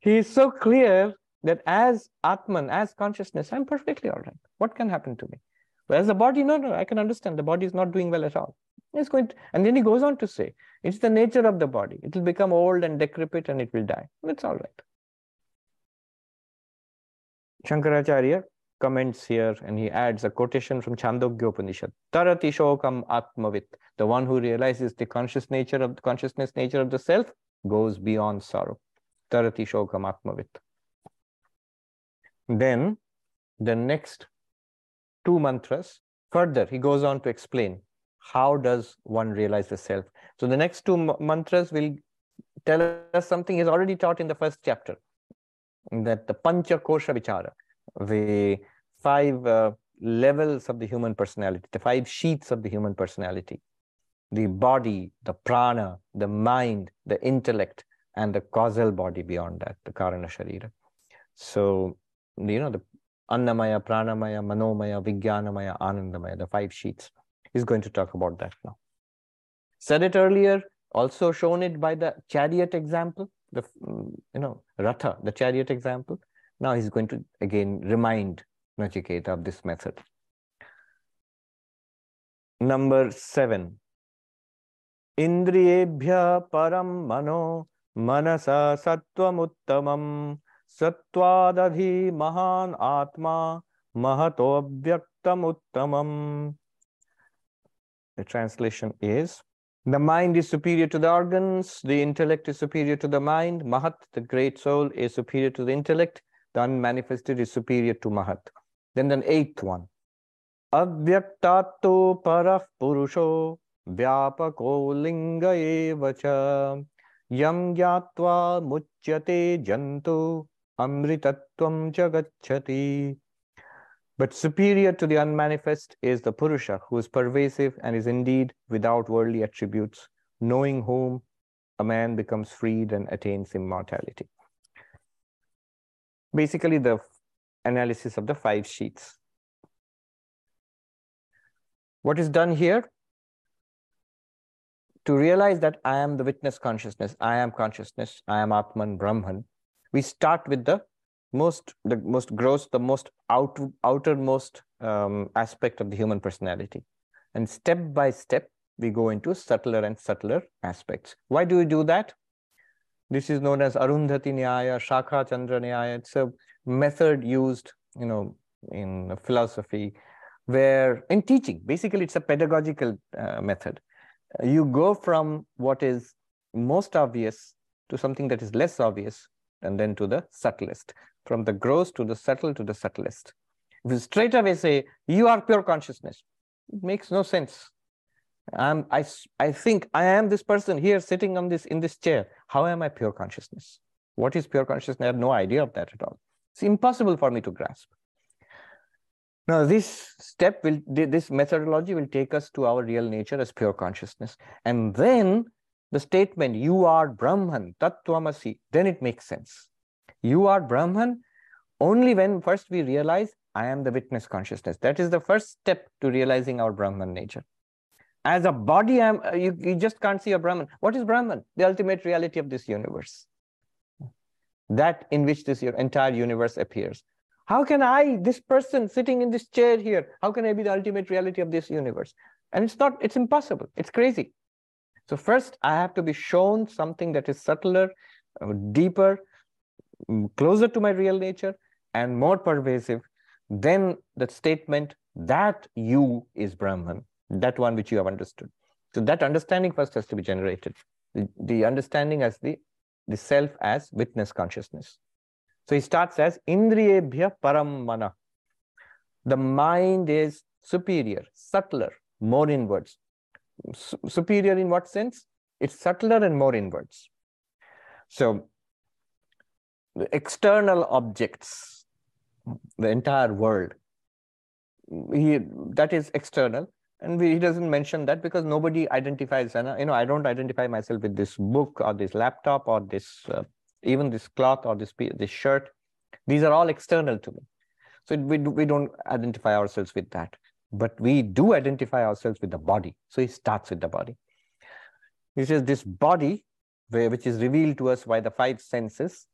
he is so clear that as Atman, as consciousness, I'm perfectly all right. What can happen to me? Whereas the body, no, no, I can understand the body is not doing well at all. It's going to, and then he goes on to say, it's the nature of the body. It will become old and decrepit and it will die. It's all right. Shankaracharya comments here and he adds a quotation from Chandogya Upanishad. Tarati shokam atmavit. The one who realizes the conscious nature of the consciousness nature of the self goes beyond sorrow. Tarati Shokam Atmavit. Then the next two mantras, further he goes on to explain how does one realize the self. So the next two mantras will tell us something is already taught in the first chapter, that the Pancha Kosha Vichara, the five uh, levels of the human personality, the five sheets of the human personality, the body, the prana, the mind, the intellect, and the causal body beyond that, the Karana Sharira. So, you know, the Annamaya, Pranamaya, Manomaya, Vijnanamaya, Anandamaya, the five sheets He's going to talk about that now. Said it earlier, also shown it by the chariot example, the, you know, Ratha, the chariot example. Now he's going to again remind Nachiketa of this method. Number seven. Indriyebhya param mano मनसा सत्वमुत्तमं सत्वादधि महान् आत्मा महतोऽव्यक्तमुत्तमम् the translation is The mind is superior to the organs, the intellect is superior to the mind, Mahat, the great soul, is superior to the intellect, the unmanifested is superior to Mahat. Then the eighth one Avyaktato parah purusho vyapako linga evacha yam gyatva muchyate jantu amritatvam chagacchati but superior to the unmanifest is the Purusha, who is pervasive and is indeed without worldly attributes, knowing whom a man becomes freed and attains immortality. Basically, the analysis of the five sheets. What is done here? To realize that I am the witness consciousness, I am consciousness, I am Atman Brahman, we start with the most the most gross, the most out, outermost um, aspect of the human personality. And step by step, we go into subtler and subtler aspects. Why do we do that? This is known as Arundhati Nyaya, Shakha Chandra Nyaya. It's a method used, you know, in philosophy, where in teaching, basically it's a pedagogical uh, method. You go from what is most obvious to something that is less obvious, and then to the subtlest from the gross to the subtle to the subtlest. If you straight away say, you are pure consciousness, it makes no sense. I'm, I, I think I am this person here sitting on this in this chair. How am I pure consciousness? What is pure consciousness? I have no idea of that at all. It's impossible for me to grasp. Now, this step will, this methodology will take us to our real nature as pure consciousness. And then the statement, you are Brahman, Tattvamasi, then it makes sense. You are Brahman only when first we realize I am the witness consciousness. That is the first step to realizing our Brahman nature. As a body, I'm, uh, you, you just can't see a Brahman. What is Brahman? The ultimate reality of this universe. That in which this entire universe appears. How can I, this person sitting in this chair here, how can I be the ultimate reality of this universe? And it's not, it's impossible. It's crazy. So first, I have to be shown something that is subtler, uh, deeper, closer to my real nature, and more pervasive than the statement that you is Brahman, that one which you have understood. So that understanding first has to be generated. The, the understanding as the, the self as witness consciousness. So he starts as Indriyebhya Param Mana. The mind is superior, subtler, more inwards, superior in what sense? It's subtler and more inwards. So the external objects, the entire world, he, that is external. And we, he doesn't mention that because nobody identifies, and you know, I don't identify myself with this book or this laptop or this, uh, even this cloth or this, this shirt. These are all external to me. So we, we don't identify ourselves with that but we do identify ourselves with the body. So he starts with the body. He says this body, which is revealed to us by the five senses,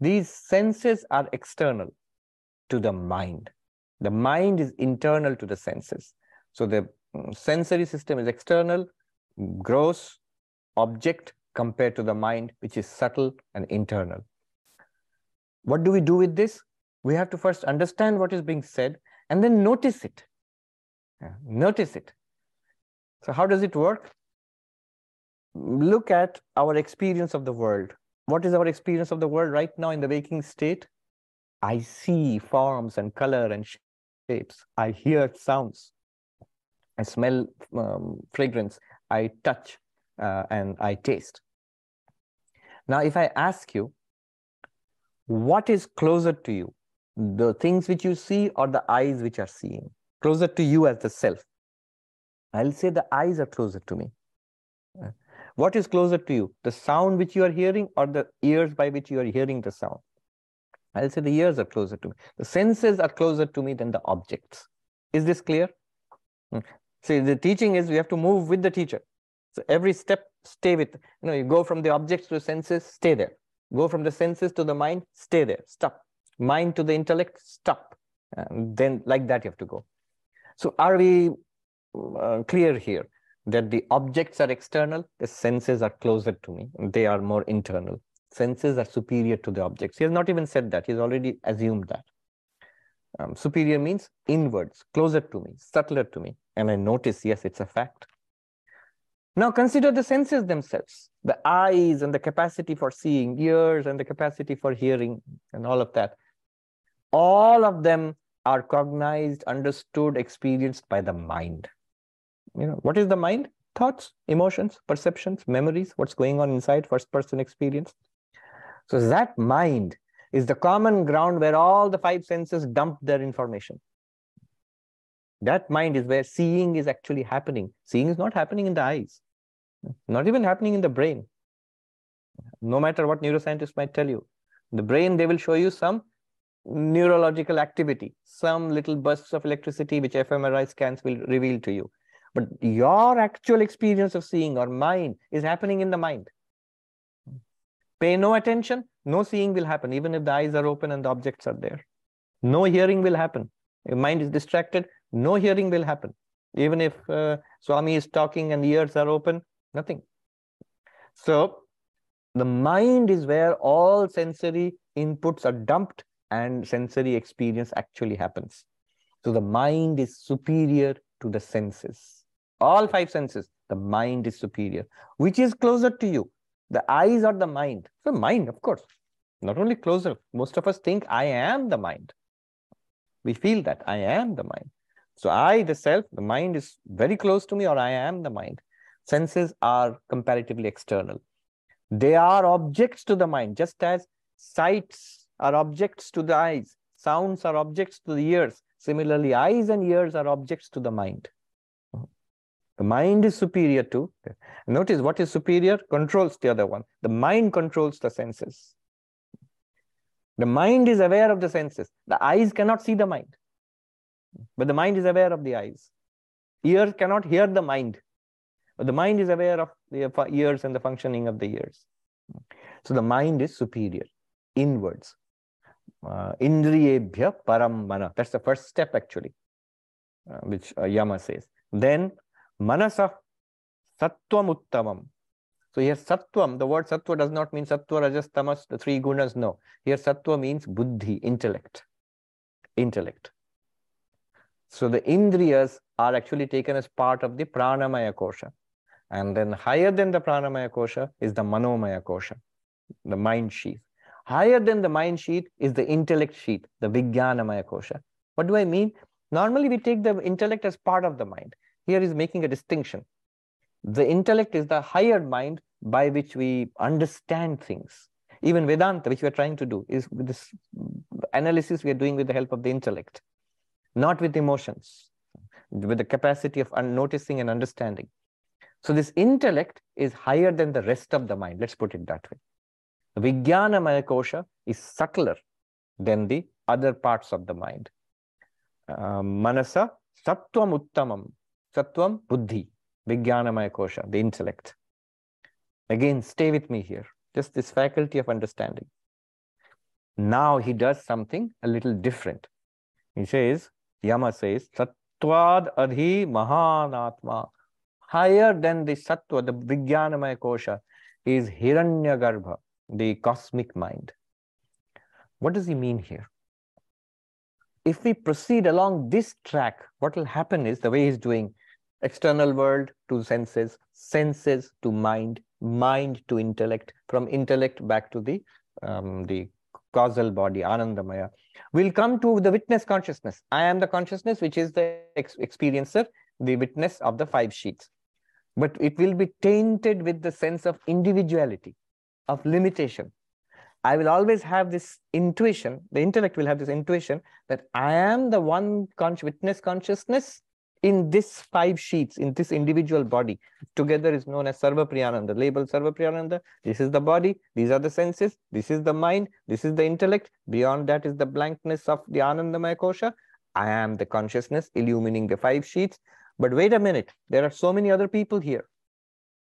these senses are external to the mind. The mind is internal to the senses. So the mm, sensory system is external, gross, object compared to the mind, which is subtle and internal. What do we do with this? We have to first understand what is being said and then notice it. Notice it. So how does it work? Look at our experience of the world. What is our experience of the world right now in the waking state? I see forms and color and shapes. I hear sounds. I smell um, fragrance. I touch uh, and I taste. Now, if I ask you, what is closer to you? The things which you see or the eyes which are seeing? closer to you as the self. I'll say the eyes are closer to me. What is closer to you? The sound which you are hearing or the ears by which you are hearing the sound? I'll say the ears are closer to me. The senses are closer to me than the objects. Is this clear? Hmm. See, the teaching is we have to move with the teacher. So every step, stay with, you know, you go from the objects to senses, stay there. Go from the senses to the mind, stay there, stop. Mind to the intellect, stop. And then like that you have to go. So are we uh, clear here that the objects are external, the senses are closer to me, they are more internal. Senses are superior to the objects. He has not even said that, he's already assumed that. Um, superior means inwards, closer to me, subtler to me. And I notice, yes, it's a fact. Now consider the senses themselves, the eyes and the capacity for seeing, ears and the capacity for hearing, and all of that. All of them are cognized, understood, experienced by the mind. You know, what is the mind? Thoughts, emotions, perceptions, memories, what's going on inside first person experience. So that mind is the common ground where all the five senses dump their information. That mind is where seeing is actually happening. Seeing is not happening in the eyes, not even happening in the brain. No matter what neuroscientists might tell you, the brain, they will show you some neurological activity, some little bursts of electricity which fMRI scans will reveal to you. But your actual experience of seeing or mind is happening in the mind. Pay no attention, no seeing will happen, even if the eyes are open and the objects are there. No hearing will happen. Your mind is distracted, no hearing will happen. Even if uh, Swami is talking and ears are open, nothing. So the mind is where all sensory inputs are dumped and sensory experience actually happens. So the mind is superior to the senses. All five senses, the mind is superior. Which is closer to you? The eyes or the mind? The mind, of course. Not only closer, most of us think I am the mind. We feel that I am the mind. So I, the self, the mind is very close to me or I am the mind. Senses are comparatively external. They are objects to the mind, just as sights are objects to the eyes, sounds are objects to the ears. Similarly, eyes and ears are objects to the mind. The mind is superior to, notice what is superior controls the other one. The mind controls the senses. The mind is aware of the senses. The eyes cannot see the mind, but the mind is aware of the eyes. Ears cannot hear the mind, but the mind is aware of the ears and the functioning of the ears. So the mind is superior, inwards uh, indriyebhya param mana. That's the first step actually, uh, which uh, Yama says. Then manasa sattvam uttamam. So here sattvam, the word sattva does not mean sattva, rajas, tamas, the three gunas. No. Here sattva means buddhi, intellect. Intellect. So the indriyas are actually taken as part of the pranamaya kosha. And then higher than the pranamaya kosha is the manomaya kosha, the mind sheath. Higher than the mind sheet is the intellect sheet, the Vijnanamaya Kosha. What do I mean? Normally, we take the intellect as part of the mind. Here is making a distinction. The intellect is the higher mind by which we understand things. Even Vedanta, which we are trying to do, is with this analysis we are doing with the help of the intellect, not with emotions, with the capacity of noticing and understanding. So this intellect is higher than the rest of the mind. Let's put it that way. The Vijnanamaya kosha is subtler than the other parts of the mind. Uh, manasa sattvam uttamam, sattvam buddhi, Vijnanamaya kosha, the intellect. Again, stay with me here. Just this faculty of understanding. Now he does something a little different. He says, Yama says, Sattvad adhi mahanatma. Higher than the sattva, the Vijnanamaya kosha, is Hiranyagarbha the cosmic mind. What does he mean here? If we proceed along this track, what will happen is the way he's doing external world to senses, senses to mind, mind to intellect, from intellect back to the um, the causal body, Anandamaya. We'll come to the witness consciousness. I am the consciousness, which is the ex experiencer, the witness of the five sheets. But it will be tainted with the sense of individuality of limitation. I will always have this intuition, the intellect will have this intuition that I am the one con- witness consciousness in this five sheets, in this individual body. Together is known as Sarvapriyananda. Label Sarvapriyananda. This is the body, these are the senses, this is the mind, this is the intellect. Beyond that is the blankness of the Anandamaya Kosha. I am the consciousness illumining the five sheets. But wait a minute, there are so many other people here,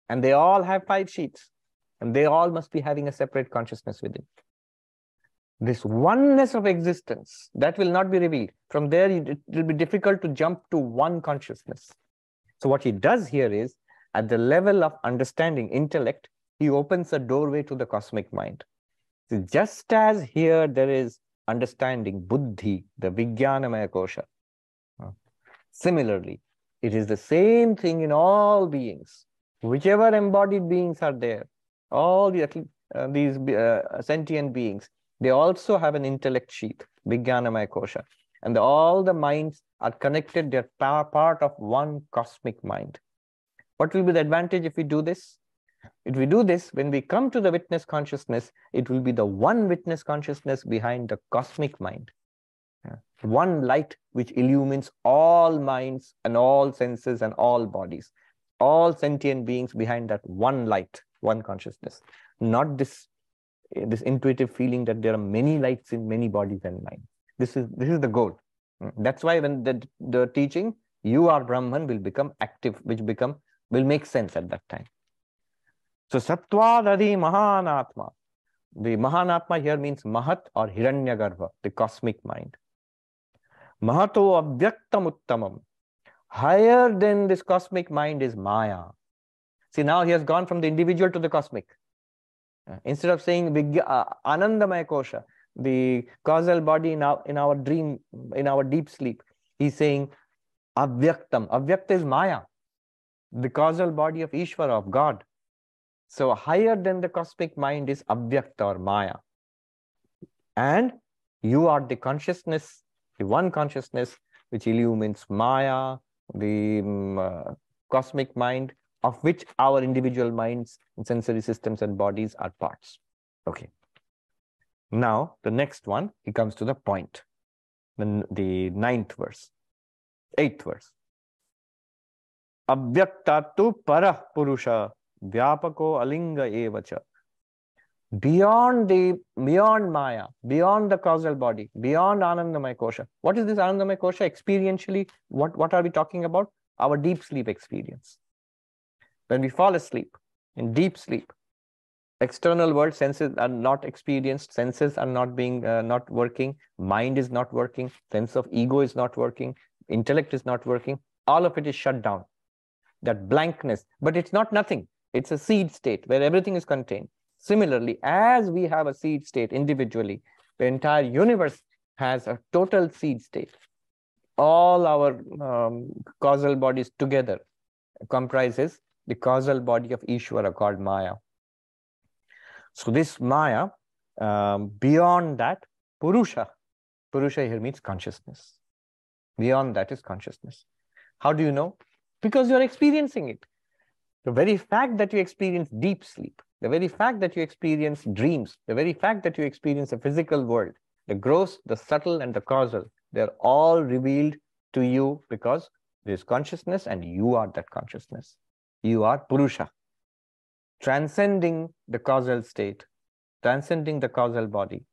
and they all have five sheets. And they all must be having a separate consciousness within. This oneness of existence, that will not be revealed. From there, it will be difficult to jump to one consciousness. So what he does here is, at the level of understanding, intellect, he opens a doorway to the cosmic mind. So just as here there is understanding, buddhi, the Vijnanamaya kosha. Similarly, it is the same thing in all beings. Whichever embodied beings are there, all the, uh, these uh, sentient beings, they also have an intellect sheath, Vijnanamaya Kosha. And the, all the minds are connected, they're part of one cosmic mind. What will be the advantage if we do this? If we do this, when we come to the witness consciousness, it will be the one witness consciousness behind the cosmic mind. One light which illumines all minds and all senses and all bodies, all sentient beings behind that one light, one consciousness. Not this, this intuitive feeling that there are many lights in many bodies and minds. This is this is the goal. Mm. That's why when the, the teaching, you are Brahman will become active, which become will make sense at that time. So Sattvadadi Mahanatma. The Mahanatma here means Mahat or Hiranyagarbha, the cosmic mind. Mahato Avyaktam Uttamam. Higher than this cosmic mind is Maya. See, now he has gone from the individual to the cosmic. Instead of saying uh, Anandamaya Kosha, the causal body in our, in our dream, in our deep sleep, he's saying Avyaktam. Avyakta is Maya, the causal body of Ishvara, of God. So higher than the cosmic mind is Avyakta or Maya. And you are the consciousness, the one consciousness which illumines Maya, the um, uh, cosmic mind, of which our individual minds and sensory systems and bodies are parts. Okay. Now, the next one, he comes to the point, the, the ninth verse, eighth verse. Avyaktatu para purusha vyapako alinga evacha. Beyond the beyond Maya, beyond the causal body, beyond Anandamaya Kosha. What is this Anandamaya Kosha? Experientially, what, what are we talking about? Our deep sleep experience. When we fall asleep, in deep sleep, external world senses are not experienced senses are not being uh, not working mind is not working sense of ego is not working intellect is not working all of it is shut down. That blankness but it's not nothing. It's a seed state where everything is contained. Similarly as we have a seed state individually the entire universe has a total seed state. All our um, causal bodies together comprises the causal body of ishvara called maya so this Maya, um, beyond that, Purusha, Purusha here means consciousness. Beyond that is consciousness. How do you know? Because you're experiencing it. The very fact that you experience deep sleep, the very fact that you experience dreams, the very fact that you experience a physical world, the gross, the subtle, and the causal, they're all revealed to you because there's consciousness and you are that consciousness. You are Purusha transcending the causal state, transcending the causal body.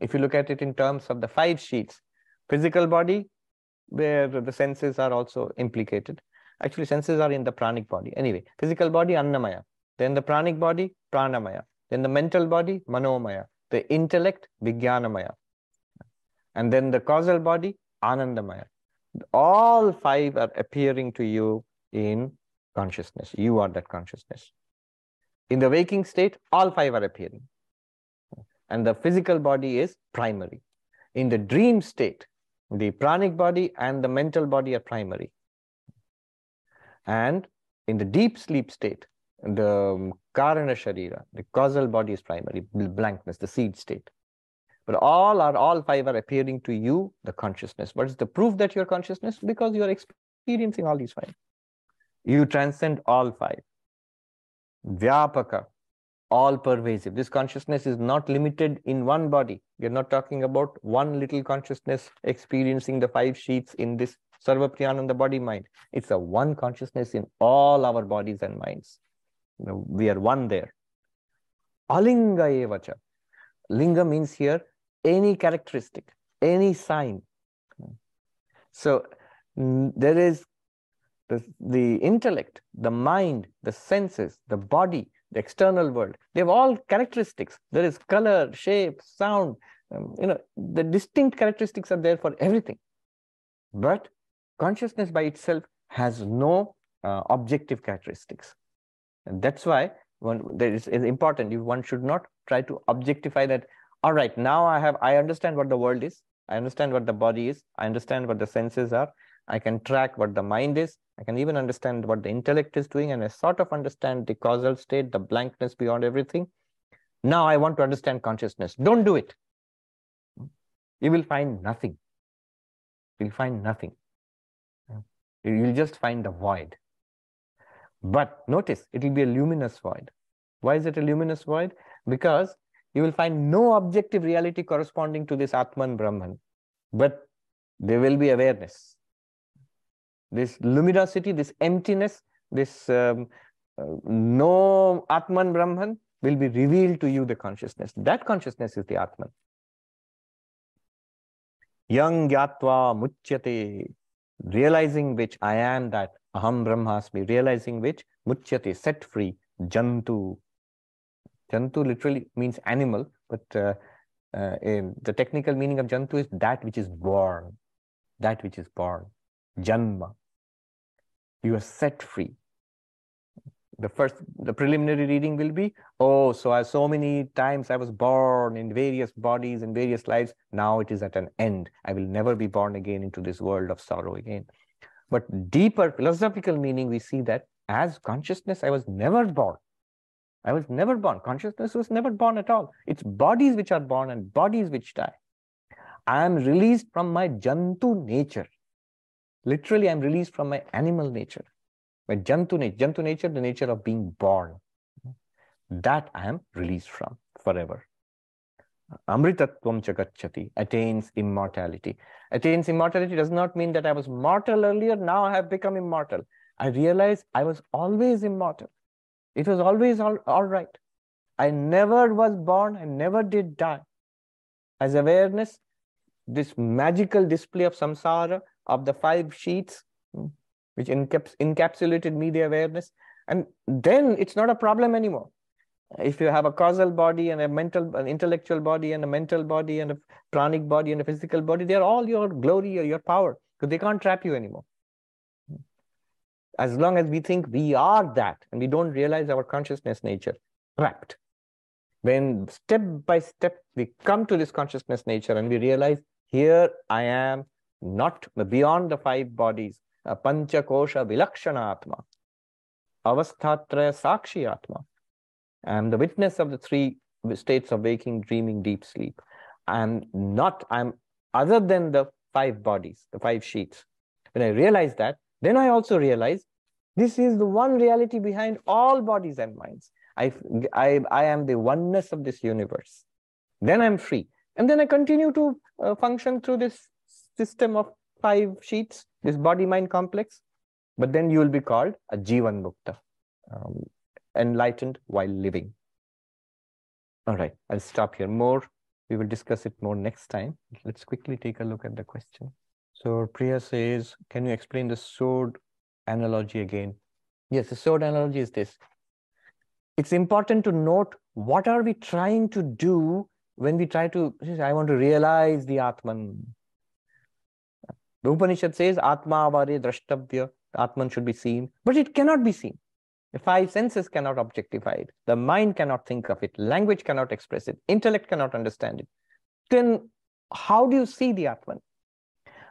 If you look at it in terms of the five sheets, physical body, where the senses are also implicated. Actually, senses are in the pranic body. Anyway, physical body, Annamaya. Then the pranic body, Pranamaya. Then the mental body, Manomaya. The intellect, Vijnanamaya. And then the causal body, Anandamaya. All five are appearing to you in consciousness. You are that consciousness. In the waking state, all five are appearing. And the physical body is primary. In the dream state, the pranic body and the mental body are primary. And in the deep sleep state, the um, karana sharira, the causal body is primary, blankness, the seed state. But all are all five are appearing to you, the consciousness. What is the proof that you're consciousness? Because you are experiencing all these five. You transcend all five. Vyapaka, all pervasive. This consciousness is not limited in one body. We're not talking about one little consciousness experiencing the five sheets in this Sarva the body mind. It's a one consciousness in all our bodies and minds. We are one there. Alinga evacha. Linga means here any characteristic, any sign. So there is the, the intellect, the mind, the senses, the body, the external world, they have all characteristics. There is color, shape, sound, um, you know, the distinct characteristics are there for everything. But consciousness by itself has no uh, objective characteristics. And that's why one, that is, is important. You, one should not try to objectify that. All right, now I have, I understand what the world is. I understand what the body is. I understand what the senses are. I can track what the mind is. I can even understand what the intellect is doing and I sort of understand the causal state, the blankness beyond everything. Now I want to understand consciousness. Don't do it. You will find nothing. You'll find nothing. You'll just find the void. But notice, it will be a luminous void. Why is it a luminous void? Because you will find no objective reality corresponding to this Atman Brahman but there will be awareness. This luminosity, this emptiness, this um, uh, no Atman Brahman will be revealed to you, the consciousness. That consciousness is the Atman. Yang Gyatva Muchyate, realizing which I am that Aham Brahmasmi, realizing which Muchyate, set free, Jantu. Jantu literally means animal, but uh, uh, the technical meaning of Jantu is that which is born, that which is born, Janma. You are set free. The first the preliminary reading will be oh so I, so many times i was born in various bodies in various lives. Now it is at an end. I will never be born again into this world of sorrow again. But deeper philosophical meaning we see that as consciousness i was never born. I was never born. Consciousness was never born at all. It's bodies which are born and bodies which die. I am released from my jantu nature literally i'm released from my animal nature my Jantu nature, Jantu nature, the nature of being born, that I am released from forever. Amritatvam chagachati attains immortality. Attains immortality does not mean that I was mortal earlier, now I have become immortal. I realize I was always immortal. It was always all, all right. I never was born, I never did die. As awareness, this magical display of samsara, of the five sheets, mm, which encaps encapsulated media awareness. And then it's not a problem anymore. If you have a causal body and a mental, an intellectual body and a mental body and a pranic body and a physical body, they're all your glory or your power because they can't trap you anymore. As long as we think we are that and we don't realize our consciousness nature, trapped. When step by step we come to this consciousness nature and we realize here I am not beyond the five bodies, Panchakosha Vilakshana Atma, Avasthatraya Sakshi Atma. I am the witness of the three states of waking, dreaming, deep sleep. I am not, I am other than the five bodies, the five sheets. When I realize that, then I also realize this is the one reality behind all bodies and minds. I, I, I am the oneness of this universe. Then I'm free. And then I continue to uh, function through this system of five sheets, this body-mind complex, but then you will be called a Jivan Mukta, um, enlightened while living. All right, I'll stop here. More, we will discuss it more next time. Let's quickly take a look at the question. So Priya says, can you explain the sword analogy again? Yes, the sword analogy is this. It's important to note what are we trying to do when we try to, I want to realize the Atman. The Upanishad says Atma avare drashtavya, Atman should be seen, but it cannot be seen. The five senses cannot objectify it. The mind cannot think of it. Language cannot express it. Intellect cannot understand it. Then how do you see the Atman?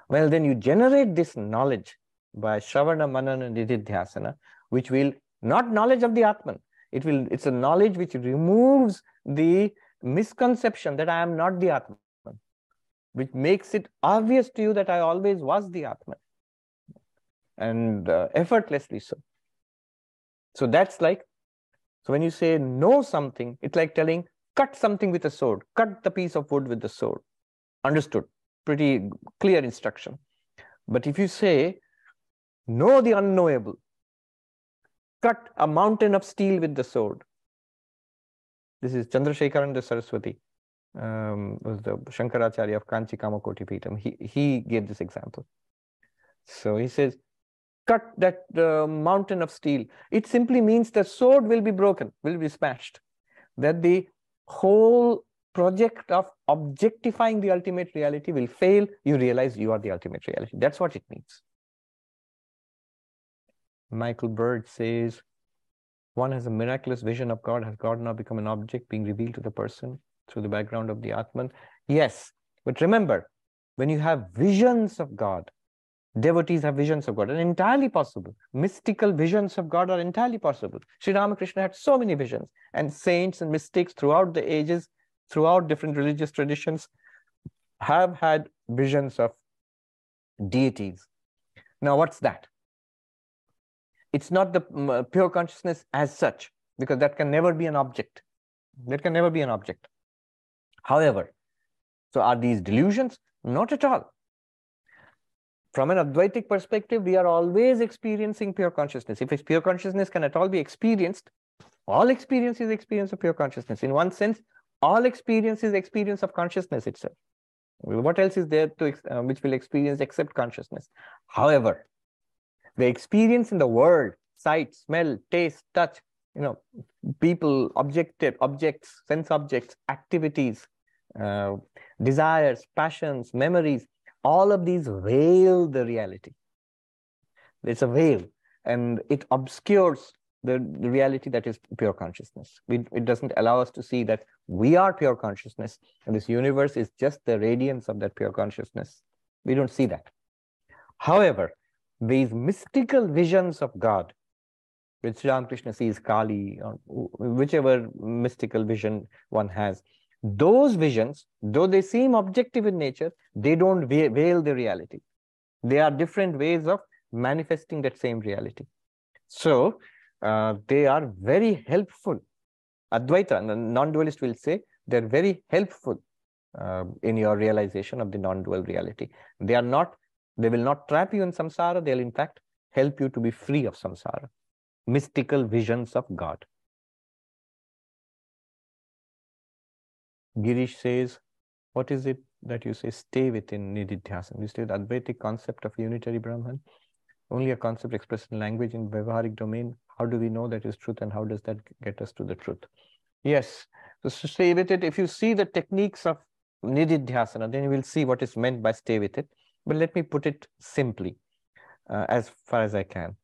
Well, then you generate this knowledge by Shravana, Manana, Nididhyasana, which will not knowledge of the Atman. It will, it's a knowledge which removes the misconception that I am not the Atman which makes it obvious to you that I always was the Atman and uh, effortlessly so. So that's like, so when you say know something, it's like telling cut something with a sword, cut the piece of wood with the sword. Understood? Pretty clear instruction. But if you say know the unknowable, cut a mountain of steel with the sword. This is Chandrasekharendra Saraswati um, was the Shankaracharya of Kanchi Kamakoti Peetham. He, he gave this example. So he says, cut that uh, mountain of steel. It simply means the sword will be broken, will be smashed. That the whole project of objectifying the ultimate reality will fail. You realize you are the ultimate reality. That's what it means. Michael Bird says, one has a miraculous vision of God. Has God now become an object being revealed to the person? Through the background of the Atman? Yes. But remember, when you have visions of God, devotees have visions of God, and entirely possible. Mystical visions of God are entirely possible. Sri Ramakrishna had so many visions, and saints and mystics throughout the ages, throughout different religious traditions, have had visions of deities. Now, what's that? It's not the uh, pure consciousness as such, because that can never be an object. That can never be an object. However, so are these delusions? Not at all. from an Advaitic perspective, we are always experiencing pure consciousness. If pure consciousness can at all be experienced, all experience is experience of pure consciousness. In one sense, all experience is experience of consciousness itself. What else is there to uh, which will experience except consciousness? However, the experience in the world, sight, smell, taste, touch, you know, people, objective, objects, sense objects, activities, uh, desires, passions, memories, all of these veil the reality. It's a veil and it obscures the, the reality that is pure consciousness. We, it doesn't allow us to see that we are pure consciousness and this universe is just the radiance of that pure consciousness. We don't see that. However, these mystical visions of God, which Ramakrishna sees Kali, or whichever mystical vision one has, those visions, though they seem objective in nature, they don't veil the reality. They are different ways of manifesting that same reality. So uh, they are very helpful. Advaita, non-dualist will say, they're very helpful uh, in your realization of the non-dual reality. They are not, they will not trap you in samsara, they'll in fact help you to be free of samsara. Mystical visions of God. Girish says, what is it that you say stay within nididhyasana? You say the Advaitic concept of unitary Brahman, only a concept expressed in language in Vyavaharic domain. How do we know that is truth and how does that get us to the truth? Yes, so stay with it. If you see the techniques of nididhyasana, then you will see what is meant by stay with it. But let me put it simply, uh, as far as I can.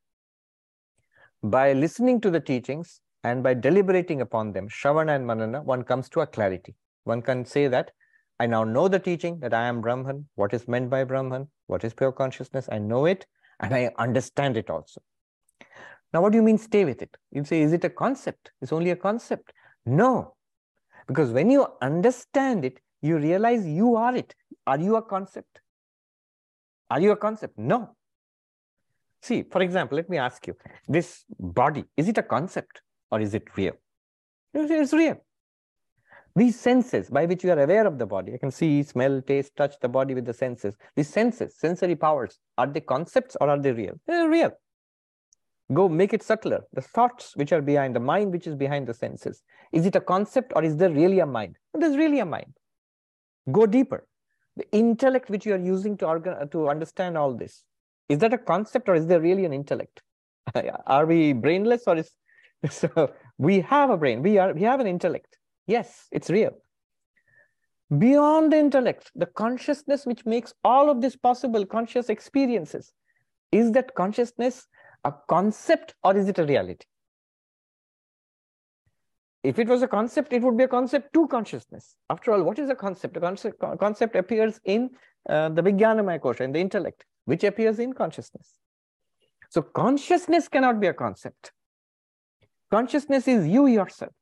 By listening to the teachings and by deliberating upon them, Shravana and Manana, one comes to a clarity. One can say that I now know the teaching that I am Brahman, what is meant by Brahman, what is pure consciousness, I know it, and I understand it also. Now, what do you mean stay with it? You say, is it a concept? It's only a concept. No, because when you understand it, you realize you are it. Are you a concept? Are you a concept? No. See, for example, let me ask you, this body, is it a concept or is it real? It's real. These senses by which you are aware of the body, I can see, smell, taste, touch the body with the senses. These senses, sensory powers, are they concepts or are they real? They're real. Go make it subtler. The thoughts which are behind, the mind which is behind the senses. Is it a concept or is there really a mind? There's really a mind. Go deeper. The intellect which you are using to, organ to understand all this, is that a concept or is there really an intellect? are we brainless or is so we have a brain, we are we have an intellect. Yes, it's real. Beyond the intellect, the consciousness which makes all of this possible, conscious experiences, is that consciousness a concept or is it a reality? If it was a concept, it would be a concept to consciousness. After all, what is a concept? A concept, concept appears in uh, the Vijnanamaya Kosha, in the intellect, which appears in consciousness. So consciousness cannot be a concept. Consciousness is you yourself.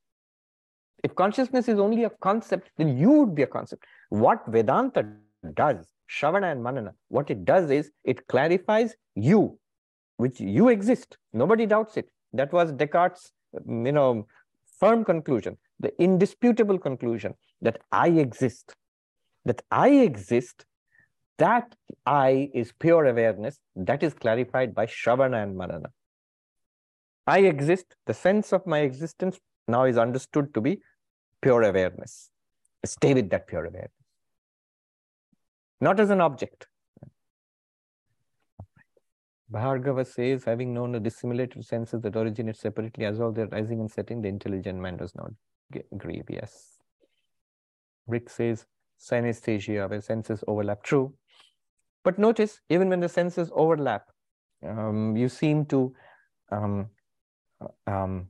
If consciousness is only a concept, then you would be a concept. What Vedanta does, Shravana and Manana, what it does is it clarifies you, which you exist. Nobody doubts it. That was Descartes' mm, you know, firm conclusion, the indisputable conclusion that I exist. That I exist, that I is pure awareness, that is clarified by Shravana and Manana. I exist, the sense of my existence now is understood to be pure awareness. Stay with that pure awareness. Not as an object. Bhargava says, having known the dissimilar senses that originate separately as well their rising and setting, the intelligent man does not grieve. Yes. Rick says, synesthesia, where senses overlap. True. But notice, even when the senses overlap, um, you seem to um, uh, um,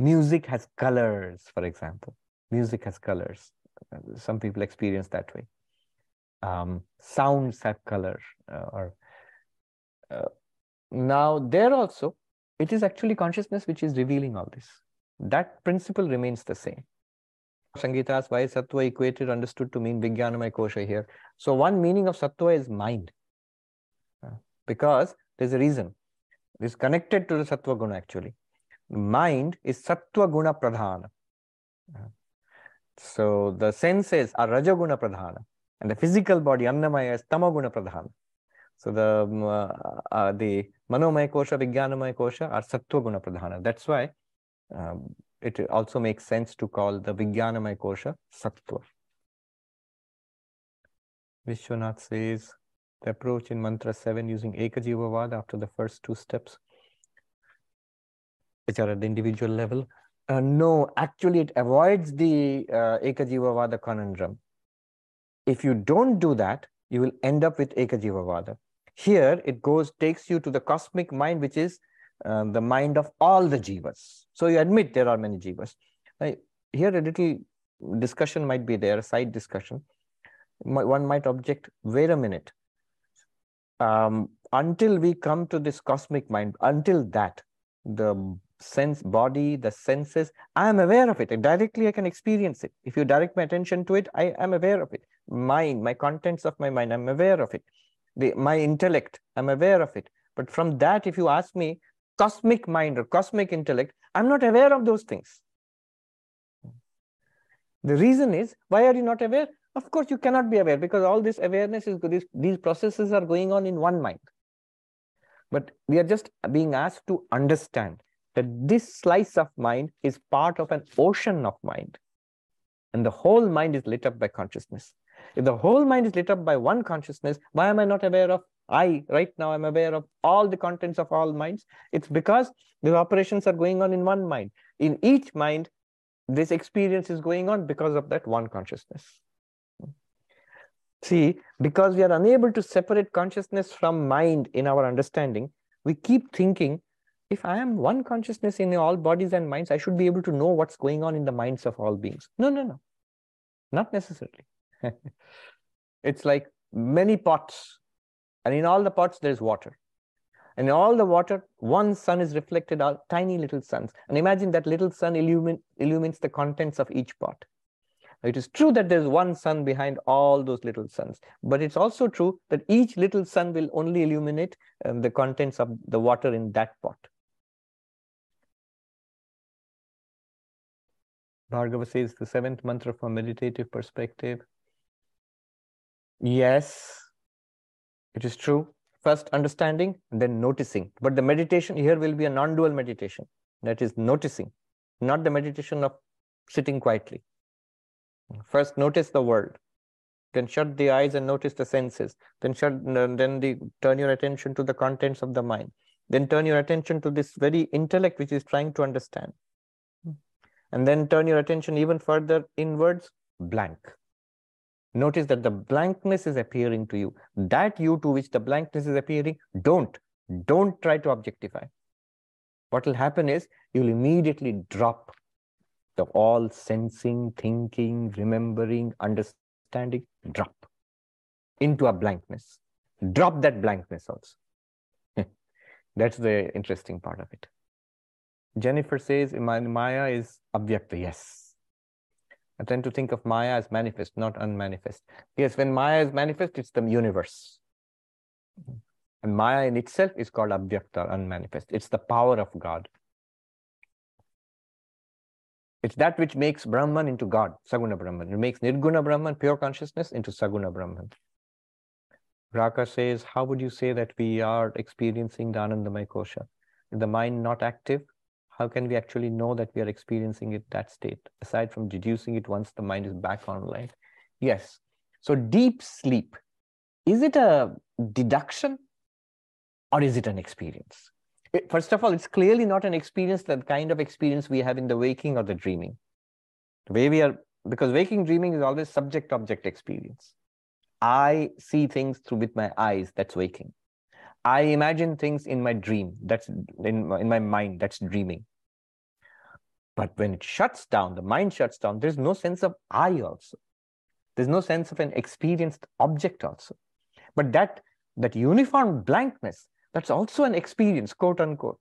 music has colors, for example music has colors. Some people experience that way. Um, sounds have color. Uh, or uh, now there also, it is actually consciousness which is revealing all this. That principle remains the same. Sangeeta's why is sattva equated understood to mean Vijnanamaya kosha here. So one meaning of sattva is mind. Uh, because there's a reason. It's connected to the sattva guna actually. Mind is sattva guna pradhana. So the senses are Rajaguna Pradhana and the physical body, Annamaya, is Tamaguna Pradhana. So the um, uh, uh, the manomaya kosha, vijnanamaya kosha are sattva guna pradhana. That's why um, it also makes sense to call the vijnanamaya kosha sattva. Vishwanath says the approach in mantra 7 using ekajivavad after the first two steps which are at the individual level uh, no, actually it avoids the uh, Ekajivavada conundrum. If you don't do that, you will end up with Ekajivavada. Here it goes, takes you to the cosmic mind, which is uh, the mind of all the jivas. So you admit there are many jivas. here a little discussion might be there, a side discussion. One might object, wait a minute. Um, until we come to this cosmic mind, until that, the sense body, the senses, I am aware of it. And directly I can experience it. If you direct my attention to it, I am aware of it. Mind, my contents of my mind, I'm aware of it. The, my intellect, I'm aware of it. But from that, if you ask me, cosmic mind or cosmic intellect, I'm not aware of those things. The reason is, why are you not aware? Of course, you cannot be aware because all this awareness is, these, these processes are going on in one mind. But we are just being asked to understand that this slice of mind is part of an ocean of mind. And the whole mind is lit up by consciousness. If the whole mind is lit up by one consciousness, why am I not aware of I, right now, I'm aware of all the contents of all minds. It's because the operations are going on in one mind. In each mind, this experience is going on because of that one consciousness. See, because we are unable to separate consciousness from mind in our understanding, we keep thinking if I am one consciousness in all bodies and minds, I should be able to know what's going on in the minds of all beings. No, no, no, not necessarily. it's like many pots, and in all the pots, there's water. And in all the water, one sun is reflected out, tiny little suns. And imagine that little sun illumin- illumines the contents of each pot. It is true that there's one sun behind all those little suns, but it's also true that each little sun will only illuminate um, the contents of the water in that pot. Bhargava says the seventh mantra from a meditative perspective. Yes, it is true. First understanding, then noticing. But the meditation here will be a non-dual meditation. That is noticing, not the meditation of sitting quietly. First, notice the world. Then shut the eyes and notice the senses. Then shut. Then the, turn your attention to the contents of the mind. Then turn your attention to this very intellect which is trying to understand and then turn your attention even further inwards, blank. Notice that the blankness is appearing to you. That you to which the blankness is appearing, don't. Don't try to objectify. What will happen is you'll immediately drop the all sensing, thinking, remembering, understanding, drop into a blankness. Drop that blankness also. That's the interesting part of it. Jennifer says Maya is Avyakta. Yes. I tend to think of Maya as manifest, not unmanifest. Yes, when Maya is manifest, it's the universe. And Maya in itself is called Avyakta, unmanifest. It's the power of God. It's that which makes Brahman into God, Saguna Brahman. It makes Nirguna Brahman, pure consciousness, into Saguna Brahman. Raka says, How would you say that we are experiencing the Anandamaya Kosha? Is the mind not active? How can we actually know that we are experiencing it that state? Aside from deducing it once the mind is back online. Yes. So deep sleep is it a deduction or is it an experience? It, first of all it's clearly not an experience the kind of experience we have in the waking or the dreaming. The way we are because waking dreaming is always subject object experience. I see things through with my eyes that's waking I imagine things in my dream. That's in, in my mind. That's dreaming. But when it shuts down, the mind shuts down, there's no sense of I also. There's no sense of an experienced object also. But that, that uniform blankness, that's also an experience, quote unquote.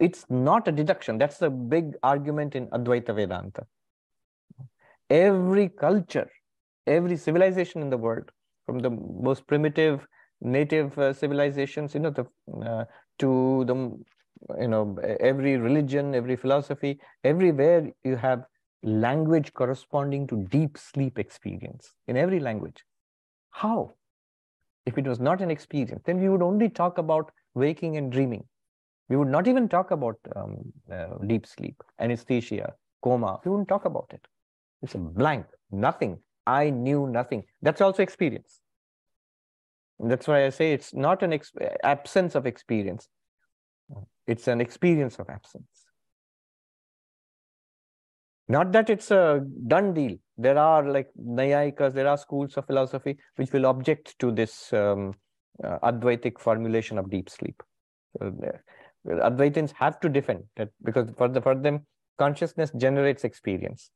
It's not a deduction. That's the big argument in Advaita Vedanta. Every culture, every civilization in the world, from the most primitive native uh, civilizations, you know, the, uh, to the you know every religion every philosophy everywhere you have language corresponding to deep sleep experience in every language how if it was not an experience, then we would only talk about waking and dreaming. We would not even talk about um, uh, deep sleep, anesthesia, coma. We wouldn't talk about it. It's a blank, nothing. I knew nothing. That's also experience. That's why I say it's not an absence of experience. It's an experience of absence. Not that it's a done deal. There are like Naiyayikas, there are schools of philosophy which will object to this um, uh, Advaitic formulation of deep sleep. So Advaitins have to defend that because for, the, for them, consciousness generates experience.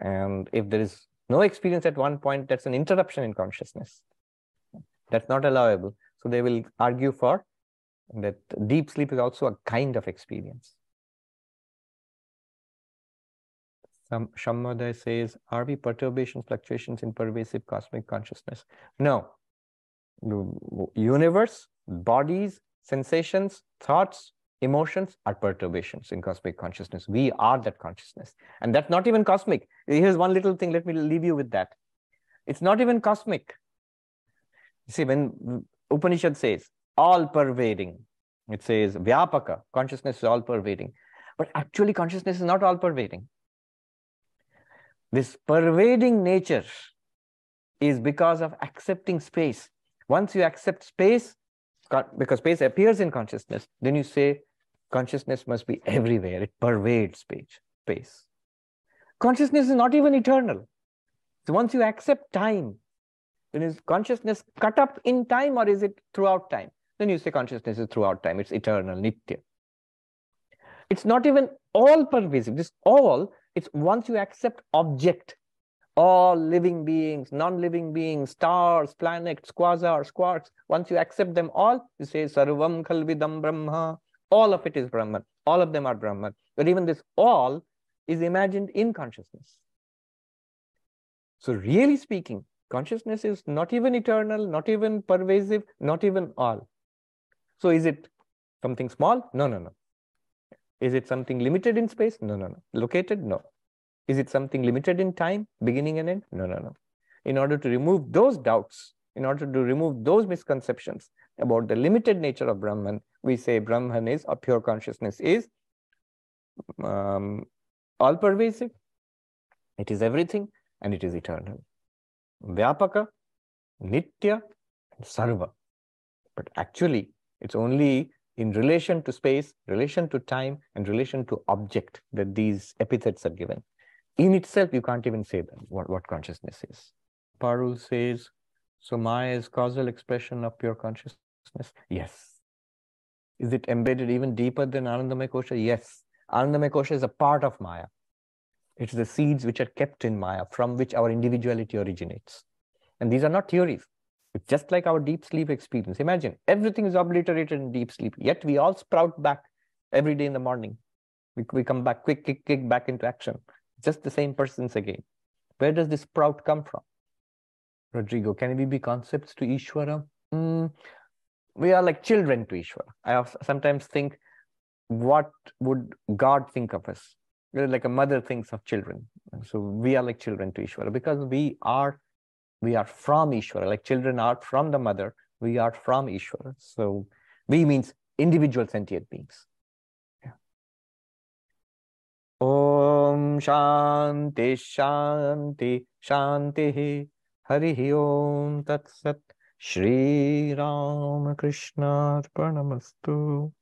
And if there is no experience at one point, that's an interruption in consciousness. That's not allowable. So they will argue for that deep sleep is also a kind of experience. Some Shammoday says, are we perturbations, fluctuations in pervasive cosmic consciousness? No. Universe, bodies, sensations, thoughts, emotions are perturbations in cosmic consciousness. We are that consciousness. And that's not even cosmic. Here's one little thing. Let me leave you with that. It's not even cosmic. See, when Upanishad says all pervading, it says Vyapaka, consciousness is all pervading. But actually, consciousness is not all pervading. This pervading nature is because of accepting space. Once you accept space, because space appears in consciousness, then you say consciousness must be everywhere. It pervades space. space. Consciousness is not even eternal. So once you accept time, then is consciousness cut up in time or is it throughout time? Then you say consciousness is throughout time. It's eternal, nitya. It's not even all pervasive. This all, it's once you accept object, all living beings, non-living beings, stars, planets, quasars, quarks, once you accept them all, you say sarvam khalvidam brahma. All of it is Brahman. All of them are Brahman. But even this all is imagined in consciousness. So really speaking, consciousness is not even eternal, not even pervasive, not even all. So is it something small? No, no, no. Is it something limited in space? No, no, no. Located? No. Is it something limited in time, beginning and end? No, no, no. In order to remove those doubts, in order to remove those misconceptions about the limited nature of Brahman, we say Brahman is, or pure consciousness is, um, all pervasive. It is everything and it is eternal. Vyapaka, Nitya, Sarva. But actually, it's only in relation to space, relation to time, and relation to object that these epithets are given. In itself, you can't even say that, what, what consciousness is. Parul says, so Maya is causal expression of pure consciousness? Yes. Is it embedded even deeper than Anandamaya Kosha? Yes. Anandamaya Kosha is a part of Maya. It's the seeds which are kept in Maya from which our individuality originates. And these are not theories. It's just like our deep sleep experience. Imagine everything is obliterated in deep sleep, yet we all sprout back every day in the morning. We, we come back quick, kick, kick back into action. Just the same persons again. Where does this sprout come from? Rodrigo, can we be concepts to Ishvara? Mm, we are like children to Ishvara. I sometimes think, what would God think of us? Like a mother thinks of children. So we are like children to Ishvara because we are we are from Ishvara. Like children are from the mother, we are from Ishvara. So we means individual sentient beings. Om Shanti Shanti Shanti Hari Om Tat Sat Shri Ram Krishna Arpanamastu